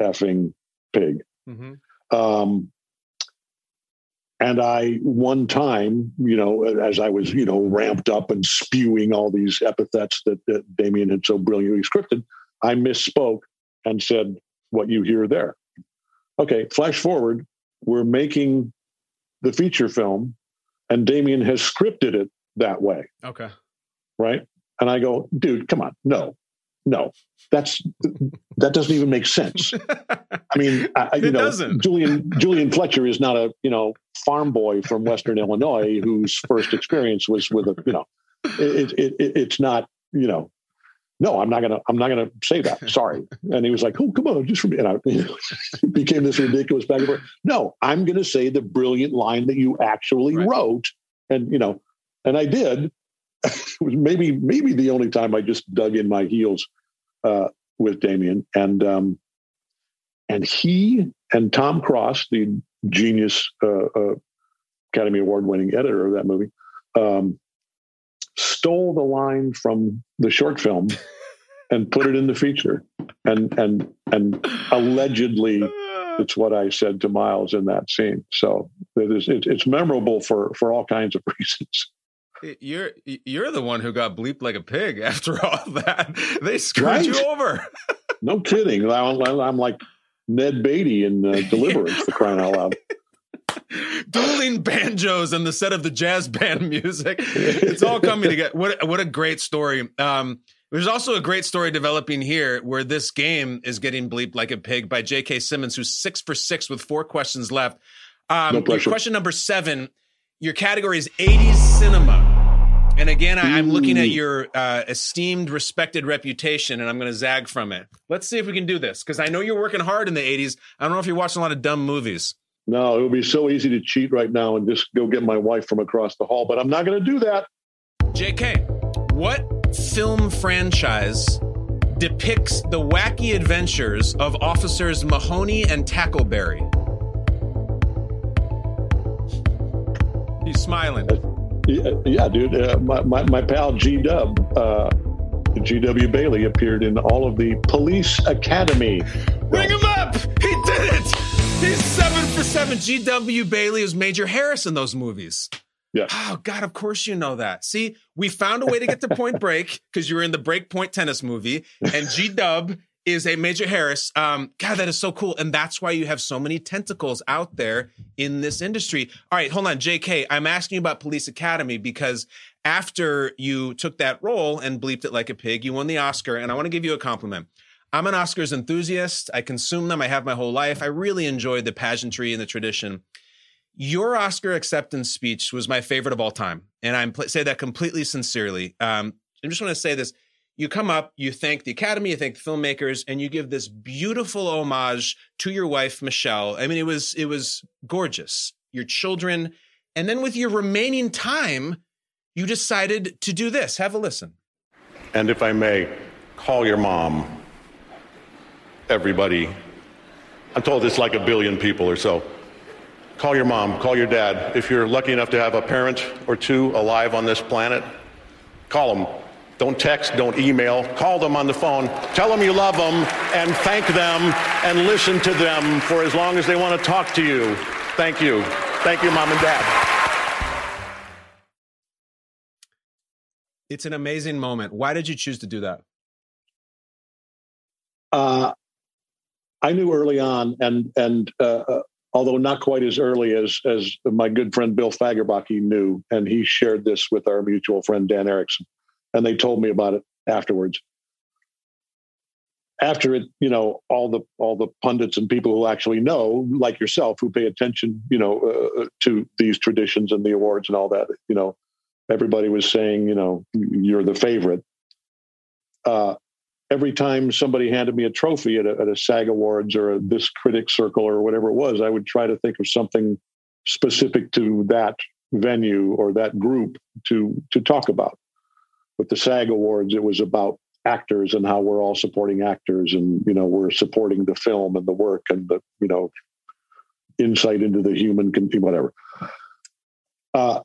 effing pig. Mhm. Um, and I, one time, you know, as I was, you know, ramped up and spewing all these epithets that, that Damien had so brilliantly scripted, I misspoke and said what you hear there. Okay, flash forward, we're making the feature film, and Damien has scripted it that way Okay. right? And I go, dude, come on, no, no, that's that doesn't even make sense. I mean, I, you It know, doesn't. Julian Julian Fletcher is not a you know farm boy from Western Illinois whose first experience was with a you know, it, it, it it's not you know. No, I'm not gonna. I'm not gonna say that. Sorry. And he was like, "Oh, come on, just for me." And I it became this ridiculous back and forth. No, I'm gonna say the brilliant line that you actually wrote, and you know, and I did. It was maybe maybe the only time I just dug in my heels uh, with Damien, and um, and he and Tom Cross, the genius uh, uh, Academy Award winning editor of that movie, um, stole the line from the short film and put it in the feature, and and and allegedly. It's what I said to Miles in that scene. So it is, it, it's memorable for, for all kinds of reasons. You're you're the one who got bleeped like a pig after all that. They screwed you over. No kidding. I'm, like Ned Beatty in uh, Deliverance for crying out loud. Dueling banjos and the set of the jazz band music. It's all coming together. What what a great story. Um, there's also a great story developing here where this game is getting bleeped like a pig by J.K. Simmons, who's six for six with four questions left. Um, No question number seven. Your category is 80s cinema. And again, I, I'm looking at your uh, esteemed, respected reputation, and I'm going to zag from it. Let's see if we can do this because I know you're working hard in the 80s. I don't know if you're watching a lot of dumb movies. No, it would be so easy to cheat right now and just go get my wife from across the hall, but I'm not going to do that. JK, what film franchise depicts the wacky adventures of officers Mahoney and Tackleberry? He's smiling. Yeah, yeah dude. Uh, my, my, my pal G Dub, uh, G.W. Bailey, appeared in all of the Police Academy. Ring him up! He did it! He's seven for seven. G.W. Bailey is Major Harris in those movies. Yeah. Oh, God, of course you know that. See, we found a way to get to Point Break because you were in the Break Point tennis movie, and G Dub is a Major Harris. Um, God, that is so cool. And that's why you have so many tentacles out there in this industry. All right, hold on, JK. I'm asking you about Police Academy because after you took that role and bleeped it like a pig, you won the Oscar. And I want to give you a compliment. I'm an Oscars enthusiast. I consume them. I have my whole life. I really enjoy the pageantry and the tradition. Your Oscar acceptance speech was my favorite of all time, and I pl- say that completely sincerely. Um, I just want to say this: you come up, you thank the Academy, you thank the filmmakers, and you give this beautiful homage to your wife Michelle. I mean, it was it was gorgeous. Your children, and then with your remaining time, you decided to do this. Have a listen. And if I may, call your mom. Everybody. I'm told it's like a billion people or so. Call your mom, call your dad. If you're lucky enough to have a parent or two alive on this planet, call them. Don't text, don't email. Call them on the phone. Tell them you love them and thank them and listen to them for as long as they want to talk to you. Thank you. Thank you, mom and dad. It's an amazing moment. Why did you choose to do that? Uh, I knew early on, and and uh, uh, although not quite as early as as my good friend Bill Fagerbakke knew, and he shared this with our mutual friend Dan Erickson, and they told me about it afterwards. After it, you know, all the all the pundits and people who actually know, like yourself, who pay attention, you know, uh, to these traditions and the awards and all that, you know, everybody was saying, you know, you're the favorite. Uh, every time somebody handed me a trophy at a, at a SAG Awards or a this critic circle or whatever it was, I would try to think of something specific to that venue or that group to to talk about. With the SAG Awards, it was about actors and how we're all supporting actors, and you know we're supporting the film and the work and the you know insight into the human whatever. Uh,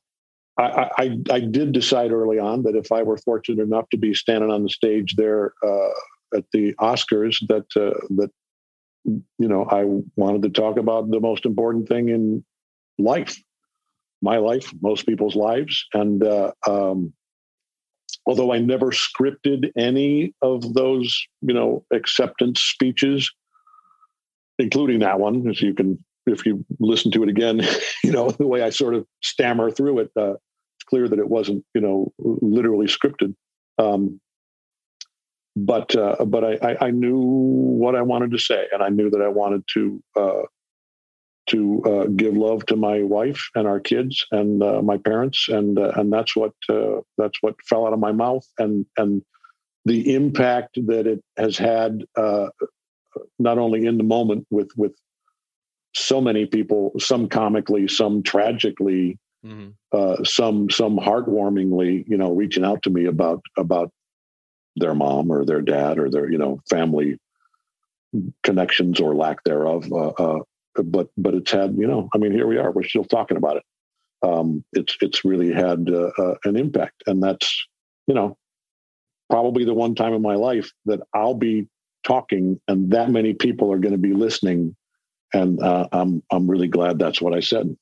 I, I, I did decide early on that if I were fortunate enough to be standing on the stage there uh, at the Oscars that uh, that you know I wanted to talk about the most important thing in life, my life, most people's lives, and uh, um, although I never scripted any of those, you know, acceptance speeches, including that one, as you can, if you listen to it again, you know, the way I sort of stammer through it, uh, it's clear that it wasn't, you know, literally scripted. Um, but uh, but I, I, knew what I wanted to say, and I knew that I wanted to uh, to uh, give love to my wife and our kids and uh, my parents, and uh, and that's what uh, that's what fell out of my mouth, and and the impact that it has had, uh, not only in the moment with with so many people, some comically, some tragically, mm-hmm. Uh, some some heartwarmingly, you know, reaching out to me about about their mom or their dad or their you know family connections or lack thereof but but it's had you know i mean here we are we're still talking about it. Um, it's it's really had uh, uh, an impact and that's you know probably the one time in my life that i'll be talking and that many people are going to be listening and uh, i'm i'm really glad that's what i said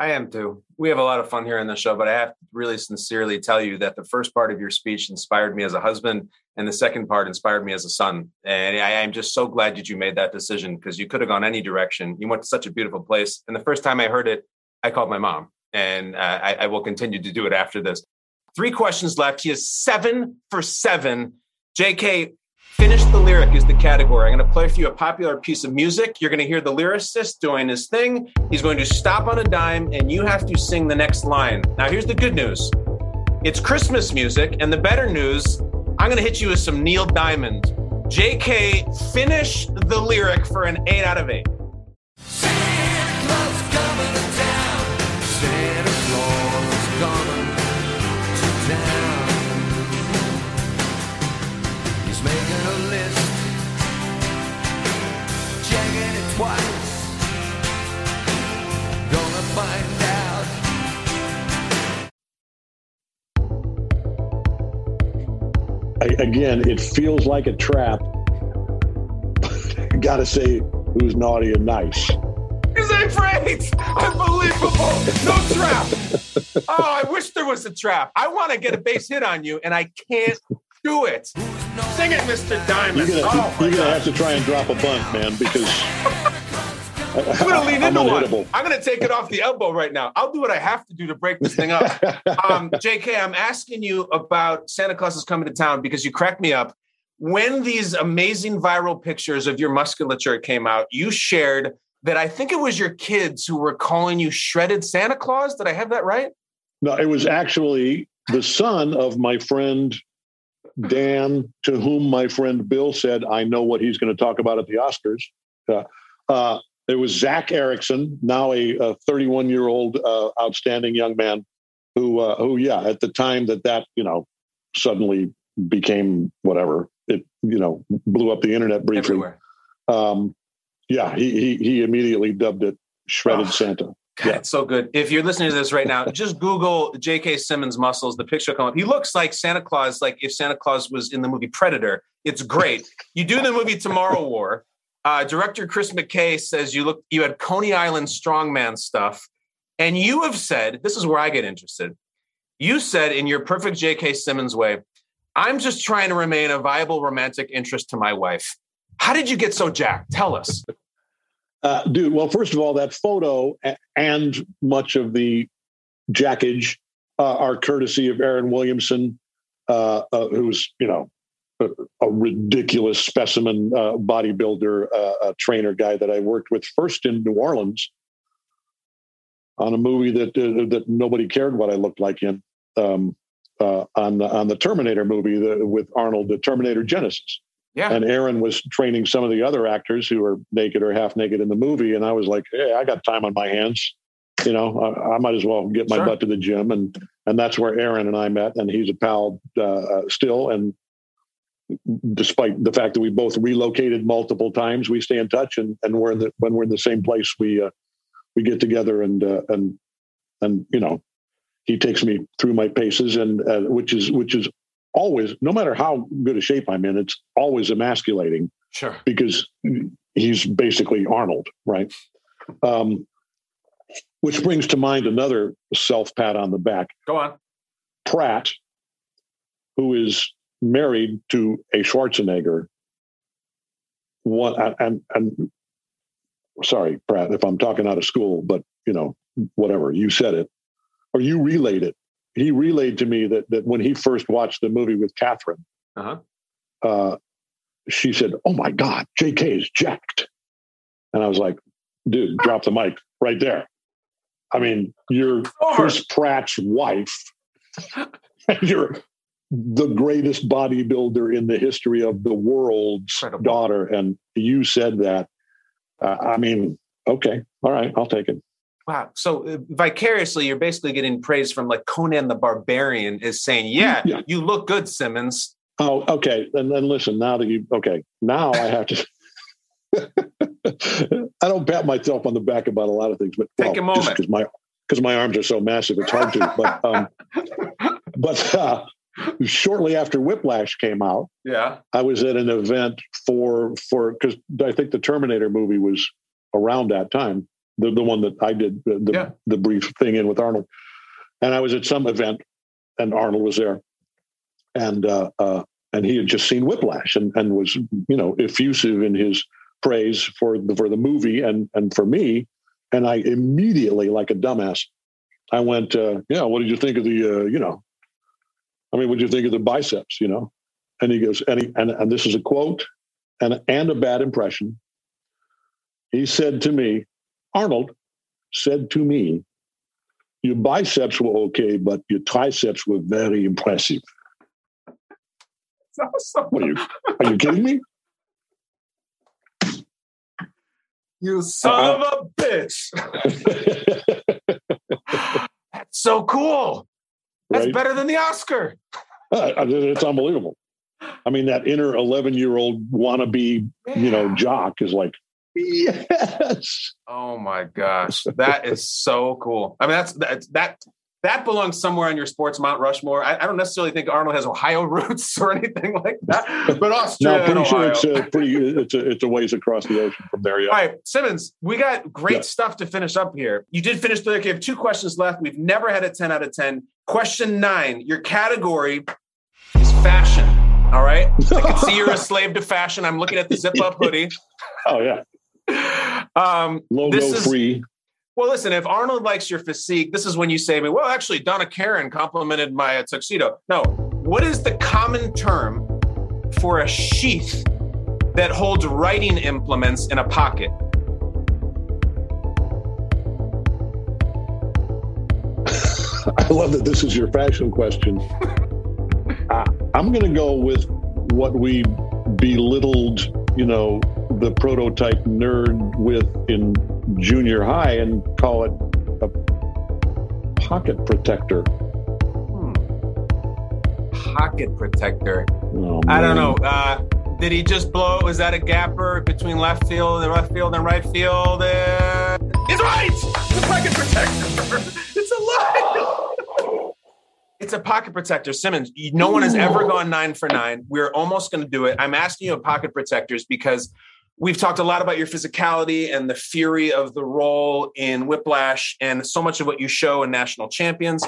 I am too. We have a lot of fun here on the show, but I have to really sincerely tell you that the first part of your speech inspired me as a husband, and the second part inspired me as a son. And I am just so glad that you made that decision because you could have gone any direction. You went to such a beautiful place. And the first time I heard it, I called my mom, and uh, I, I will continue to do it after this. Three questions left. He is seven for seven. JK, Finish the lyric is the category. I'm going to play for you a popular piece of music. You're going to hear the lyricist doing his thing. He's going to stop on a dime, and you have to sing the next line. Now, here's the good news it's Christmas music, and the better news I'm going to hit you with some Neil Diamond. JK, finish the lyric for an 8 out of 8. I, again, it feels like a trap. Got to say, who's naughty and nice. Is that great? Unbelievable. No trap. Oh, I wish there was a trap. I want to get a base hit on you, and I can't do it. Sing it, Mr. Diamond. You're gonna, oh, you're gonna have to try and drop a bunt, man, because I'm going to lean into one. I'm going to take it off the elbow right now. I'll do what I have to do to break this thing up. um, JK, I'm asking you about Santa Claus is coming to town because you cracked me up. When these amazing viral pictures of your musculature came out, you shared that I think it was your kids who were calling you shredded Santa Claus. Did I have that right? No, it was actually the son of my friend Dan, to whom my friend Bill said, I know what he's going to talk about at the Oscars. Uh, uh, there was Zach Erickson, now a 31 year old uh, outstanding young man, who uh, who yeah, at the time that that you know suddenly became whatever it you know blew up the internet briefly. Um, yeah, he, he he immediately dubbed it shredded oh. Santa. God, yeah. it's so good. If you're listening to this right now, just Google J.K. Simmons muscles. The picture come up. He looks like Santa Claus, like if Santa Claus was in the movie Predator. It's great. you do the movie Tomorrow War. Uh, director Chris McKay says you look you had Coney Island strongman stuff, and you have said this is where I get interested. You said in your perfect J.K. Simmons way, "I'm just trying to remain a viable romantic interest to my wife." How did you get so jacked? Tell us. Uh, dude, well, first of all, that photo and much of the jackage uh, are courtesy of Aaron Williamson, uh, uh who's you know a, ridiculous specimen uh, bodybuilder, uh, a trainer guy that I worked with first in New Orleans on a movie that uh, that nobody cared what I looked like in. Um, uh, on the on the Terminator movie the, with Arnold, the Terminator Genisys. Yeah. And Aaron was training some of the other actors who are naked or half naked in the movie, and I was like, "Hey, I got time on my hands. You know, I, I might as well get my sure. butt to the gym." And and that's where Aaron and I met, and he's a pal uh, uh still, and despite the fact that we both relocated multiple times, we stay in touch, and, and we're in the, when we're in the same place, we uh, we get together and uh, and and you know, he takes me through my paces, and uh, which is which is always, no matter how good a shape I'm in, it's always emasculating. Sure. Because he's basically Arnold, right? Um, which brings to mind another self pat on the back. Go on. Pratt, who is married to a Schwarzenegger. One and and sorry, Pratt, if I'm talking out of school, but you know, whatever you said it, or you relayed it. He relayed to me that that when he first watched the movie with Katherine, uh-huh. uh, she said, "Oh my God, J.K. is jacked," and I was like, "Dude, drop the mic right there." I mean, you're Chris Pratt's wife. you're the greatest bodybuilder in the history of the world's Incredible. daughter, and you said that. Uh, I mean, okay, all right, I'll take it. Wow. So uh, vicariously, you're basically getting praise from like Conan the Barbarian is saying, yeah, yeah. you look good, Simmons. Oh, okay. And then listen, now that you, okay, now I have to. I don't pat myself on the back about a lot of things, but take well, a moment because my because my arms are so massive, it's hard to. But um, but uh, shortly after Whiplash came out, yeah, I was at an event for for because I think the Terminator movie was around that time, the the one that I did the the, yeah. the brief thing in with Arnold, and I was at some event, and Arnold was there, and uh, uh, and he had just seen Whiplash and and was you know effusive in his praise for the for the movie and and for me, and I immediately like a dumbass, I went, uh, yeah, what did you think of the uh, you know I mean, what do you think of the biceps? You know, and he goes, and he, and, and this is a quote and and a bad impression. He said to me, Arnold said to me, your biceps were okay, but your triceps were very impressive. Awesome. What are you? Are you kidding me? You son uh, of a bitch. That's so cool. That's right? better than the Oscar. Uh, it's unbelievable. I mean, that inner 11 year old wannabe, yeah. you know, jock is like, yes. Oh my gosh. That is so cool. I mean, that's, that's that that belongs somewhere on your sports Mount Rushmore. I, I, don't necessarily think Arnold has Ohio roots or anything like that, but Australia. no, pretty sure it's a pretty it's a, it's a ways across the ocean from there. Yeah. All right, Simmons, we got great yeah. stuff to finish up here. You did finish the. You have two questions left. We've never had a ten out of ten. Question nine. Your category is fashion. All right. I can see you're a slave to fashion. I'm looking at the zip up hoodie. Oh yeah. Um, Logo is, free. Well, listen, if Arnold likes your physique, this is when you say to me, well, actually, Donna Karan complimented my tuxedo. No, what is the common term for a sheath that holds writing implements in a pocket? I love that this is your fashion question. uh, I'm going to go with what we belittled, you know, the prototype nerd with in junior high and call it a pocket protector. Hmm. Pocket protector. Oh, I don't know. Uh, did he just blow? Was that a gapper between left field and left field and right field? Uh, he's right. It's a pocket protector. it's a. It's a pocket protector, Simmons. No one has ever gone nine for nine. We're almost going to do it. I'm asking you pocket protectors because We've talked a lot about your physicality and the fury of the role in Whiplash and so much of what you show in National Champions.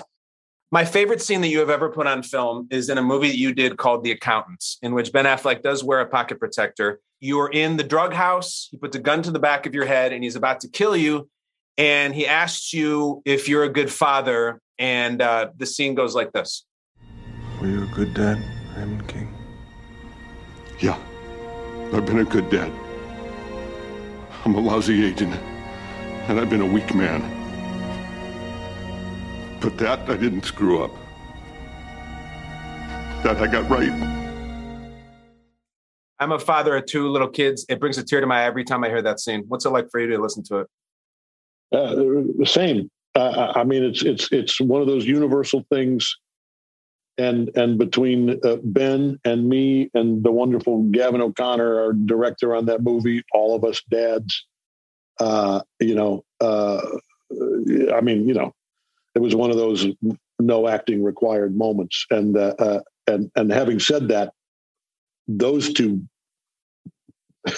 My favorite scene that you have ever put on film is in a movie that you did called The Accountants, in which Ben Affleck does wear a pocket protector. You're in the drug house, he puts a gun to the back of your head, and he's about to kill you. And he asks you if you're a good father. And uh, the scene goes like this Were you a good dad, Raymond King? Yeah, I've been a good dad. I'm a lousy agent, and I've been a weak man. But that I didn't screw up. That I got right. I'm a father of two little kids. It brings a tear to my eye every time I hear that scene. What's it like for you to listen to it? Uh, the same. Uh, I mean, it's it's it's one of those universal things and and between uh, Ben and me and the wonderful Gavin O'Connor, our director on that movie, all of us dads, uh, you know, uh, I mean, you know, it was one of those no acting required moments, and uh, uh, and and having said that, those two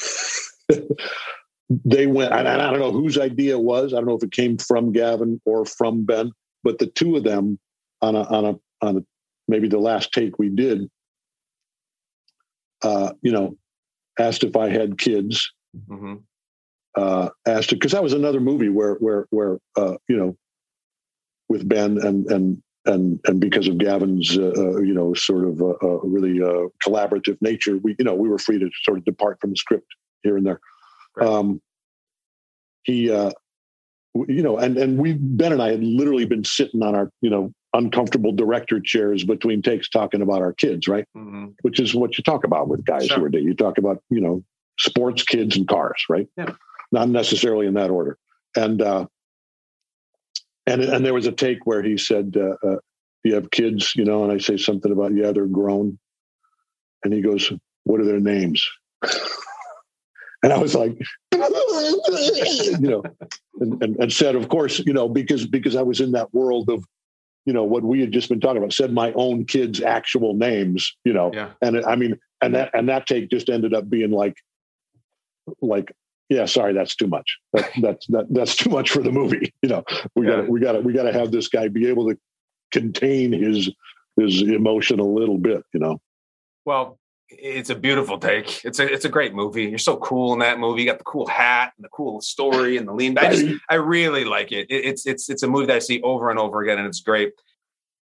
they went and I don't know whose idea it was. I don't know if it came from Gavin or from Ben, but the two of them on a on a on a, maybe the last take we did, uh, you know, asked if I had kids. Mm-hmm. Uh, asked because that was another movie where where where uh, you know with Ben and and and and because of Gavin's uh, uh you know sort of uh, uh, really uh, collaborative nature, we you know we were free to sort of depart from the script here and there. Right. Um, he, uh, you know, and and we Ben and I had literally been sitting on our you know uncomfortable director chairs between takes talking about our kids, right? Mhm. Which is what you talk about with guys Sure. who are there. you talk about you know sports, kids, and cars, right? Yeah. Not necessarily in that order, and. uh and and there was a take where he said, uh, uh, "You have kids, you know?" And I say something about, "Yeah, they're grown." And he goes, "What are their names?" And I was like, you know, and, and, and said, of course, you know, because because I was in that world of, you know, what we had just been talking about. Said my own kids' actual names, you know, Yeah. and I mean, and that and that take just ended up being like, like, yeah, sorry, that's too much. That, that's that, that's too much for the movie. You know, we got to we got we got to have this guy be able to contain his his emotion a little bit. You know. Well, it's a beautiful take. It's a it's a great movie. You're so cool in that movie. You got the cool hat and the cool story and the lean back. I just I really like it. it. It's it's it's a movie that I see over and over again, and it's great.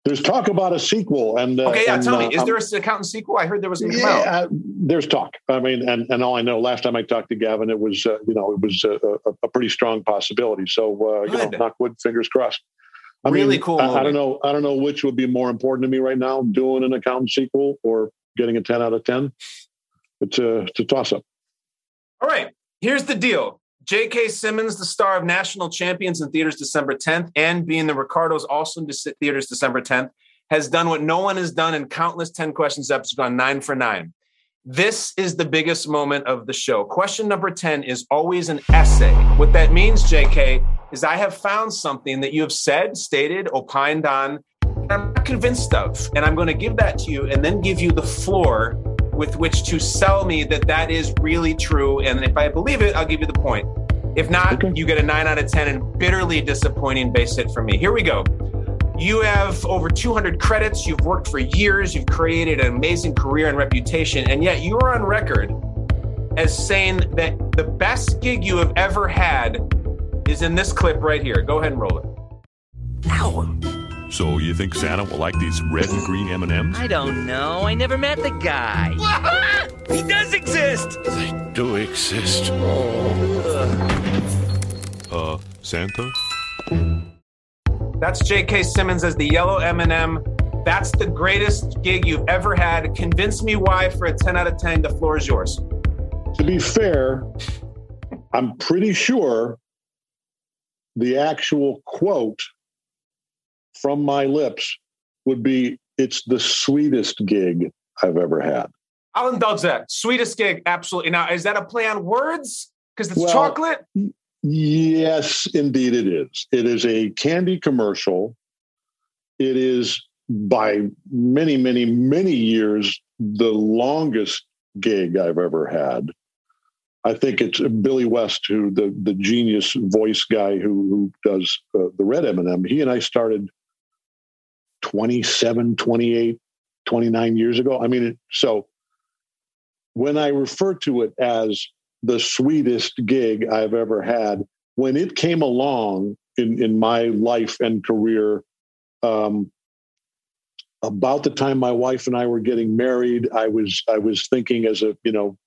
There's talk about a sequel, and uh, Okay, yeah. and, Tell me, uh, is there um, a accountant sequel? I heard there was going to come out. yeah, uh, there's talk. I mean, and and all I know, last time I talked to Gavin, it was uh, you know it was a, a pretty strong possibility. So uh, you know, knock wood, fingers crossed. I Really mean, cool I, I don't know. I don't know which would be more important to me right now: doing an accountant sequel or getting a ten out of ten. It's a it's a toss up. All right, here's the deal. J.K. Simmons, the star of National Champions in theaters December 10th, and being the Ricardos also in theaters December 10th, has done what no one has done in countless 10 questions episodes, gone nine for nine. This is the biggest moment of the show. Question number 10 is always an essay. What that means, JK, is I have found something that you have said, stated, opined on, I'm not convinced of. And I'm going to give that to you and then give you the floor with which to sell me that that is really true. And if I believe it, I'll give you the point. If not, you get a nine out of 10 and bitterly disappointing base hit from me. Here we go. You have over 200 credits. You've worked for years. You've created an amazing career and reputation. And yet you are on record as saying that the best gig you have ever had is in this clip right here. Go ahead and roll it. So you think Santa will like these red and green M&Ms? I don't know. I never met the guy. he does exist. They do exist. Uh, Santa? That's J.K. Simmons as the yellow M&M. That's the greatest gig you've ever had. Convince me why for a 10 out of 10. The floor is yours. To be fair, I'm pretty sure the actual quote from my lips would be it's the sweetest gig I've ever had. I'll indulge that. Sweetest gig, absolutely. Now, is that a play on words? Because it's Well- chocolate? Yes, indeed it is. It is a candy commercial. It is by many, many, many years the longest gig I've ever had. I think it's Billy West, who the the genius voice guy who who does uh, the Red M&M. He and I started 27, 28, 29 years ago. I mean, so when I refer to it as the sweetest gig I've ever had, when it came along in, in my life and career, um, about the time my wife and I were getting married, I was I was thinking as a you know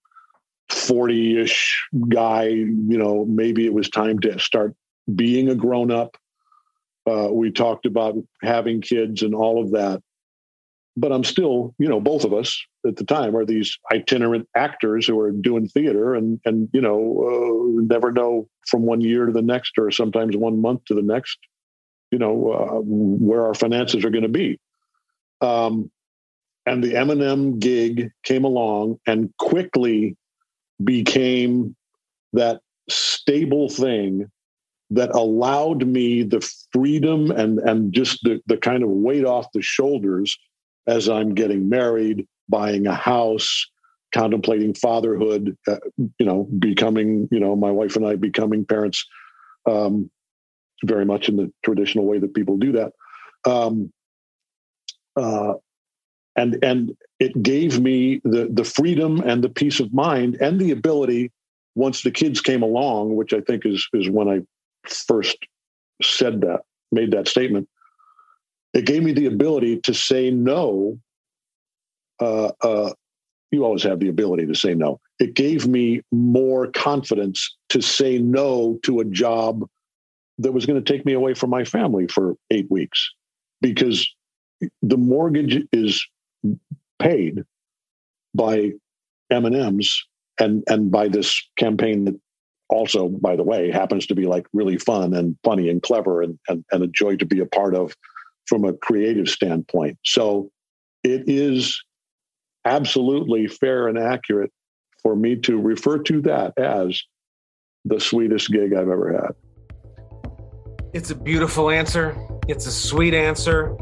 forty ish guy, you know maybe it was time to start being a grown up. Uh, we talked about having kids and all of that, but I'm still you know both of us at the time are these itinerant actors who are doing theater and and you know uh, never know from one year to the next or sometimes one month to the next you know uh, where our finances are going to be. Um, and the M&M gig came along and quickly became that stable thing that allowed me the freedom and and just the, the kind of weight off the shoulders as I'm getting married, buying a house, contemplating fatherhood, uh, you know, becoming, you know, my wife and I becoming parents, um, very much in the traditional way that people do that. Um, uh, and and it gave me the the freedom and the peace of mind and the ability once the kids came along, which I think is is when I first said that, made that statement. It gave me the ability to say no. Uh, uh, you always have the ability to say no. It gave me more confidence to say no to a job that was going to take me away from my family for eight weeks because the mortgage is paid by M&Ms and and by this campaign that also by the way happens to be like really fun and funny and clever and, and, and a joy to be a part of from a creative standpoint so it is absolutely fair and accurate for me to refer to that as the sweetest gig I've ever had. It's a beautiful answer. It's a sweet answer.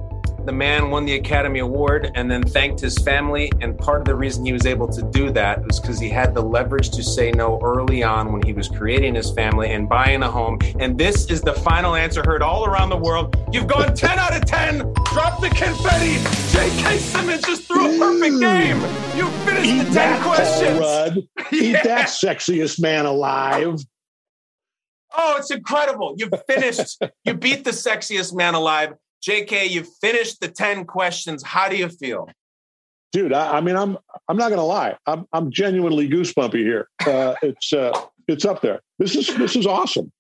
The man won the Academy Award and then thanked his family. And part of the reason he was able to do that was because he had the leverage to say no early on when he was creating his family and buying a home. And this is the final answer heard all around the world. You've gone 10 out of 10. Drop the confetti. J.K. Simmons just threw a perfect game. You finished Eat the 10 that, questions. Rudd. Eat Yeah. that sexiest man alive. Oh, it's incredible. You've finished. you beat the sexiest man alive. JK, you finished the 10 questions. How do you feel? dude I, I mean i'm i'm not gonna lie i'm i'm genuinely goosebumpy here uh, it's uh it's up there this is this is awesome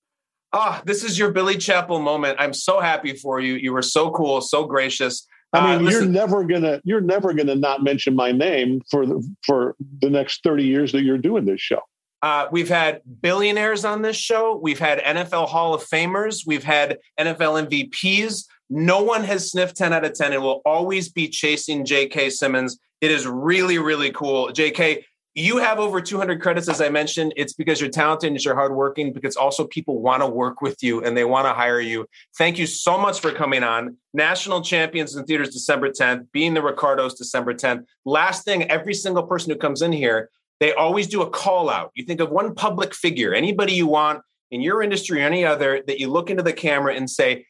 Ah, this is your Billy Chapel moment. I'm so happy for you. You were so cool, so gracious. i Uh, mean you're never gonna you're never gonna not mention my name for the for the next 30 years that you're doing this show Uh, we've had billionaires on this show. We've had NFL Hall of Famers. We've had NFL MVPs. No one has sniffed 10 out of 10 and will always be chasing J.K. Simmons. It is really, really cool. J.K., you have over 200 credits, as I mentioned. It's because you're talented and you're hardworking, because also people want to work with you and they want to hire you. Thank you so much for coming on. National Champions in theaters December 10th, being the Ricardos December 10th. Last thing, every single person who comes in here, they always do a call out. You think of one public figure, anybody you want in your industry or any other, that you look into the camera and say,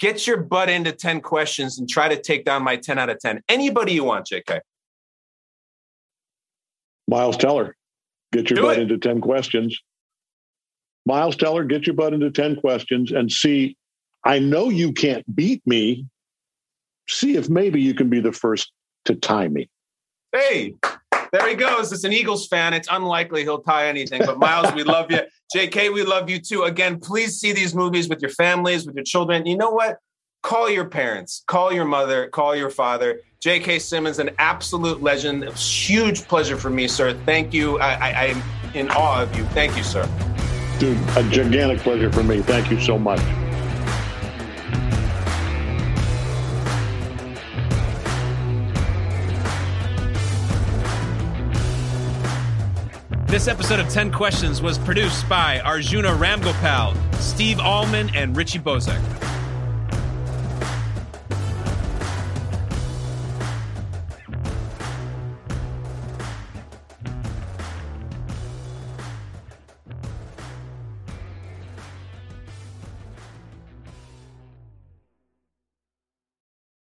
get your butt into 10 questions and try to take down my 10 out of 10. Anybody you want, JK. miles teller get your Do butt it. into 10 questions miles teller get your butt into 10 questions and see i know you can't beat me see if maybe you can be the first to tie me Hey, there he goes. It's an Eagles fan. It's unlikely he'll tie anything, but Miles, we love you. JK, we love you too. Again, please see these movies with your families, with your children. You know what? Call your parents, call your mother, call your father. J.K. Simmons, an absolute legend. It was huge pleasure for me, sir. Thank you. I, I, I'm in awe of you. Thank you, sir. dude a gigantic pleasure for me thank you so much This episode of 10 Questions was produced by Arjuna Ramgopal, Steve Allman, and Richie Bozek.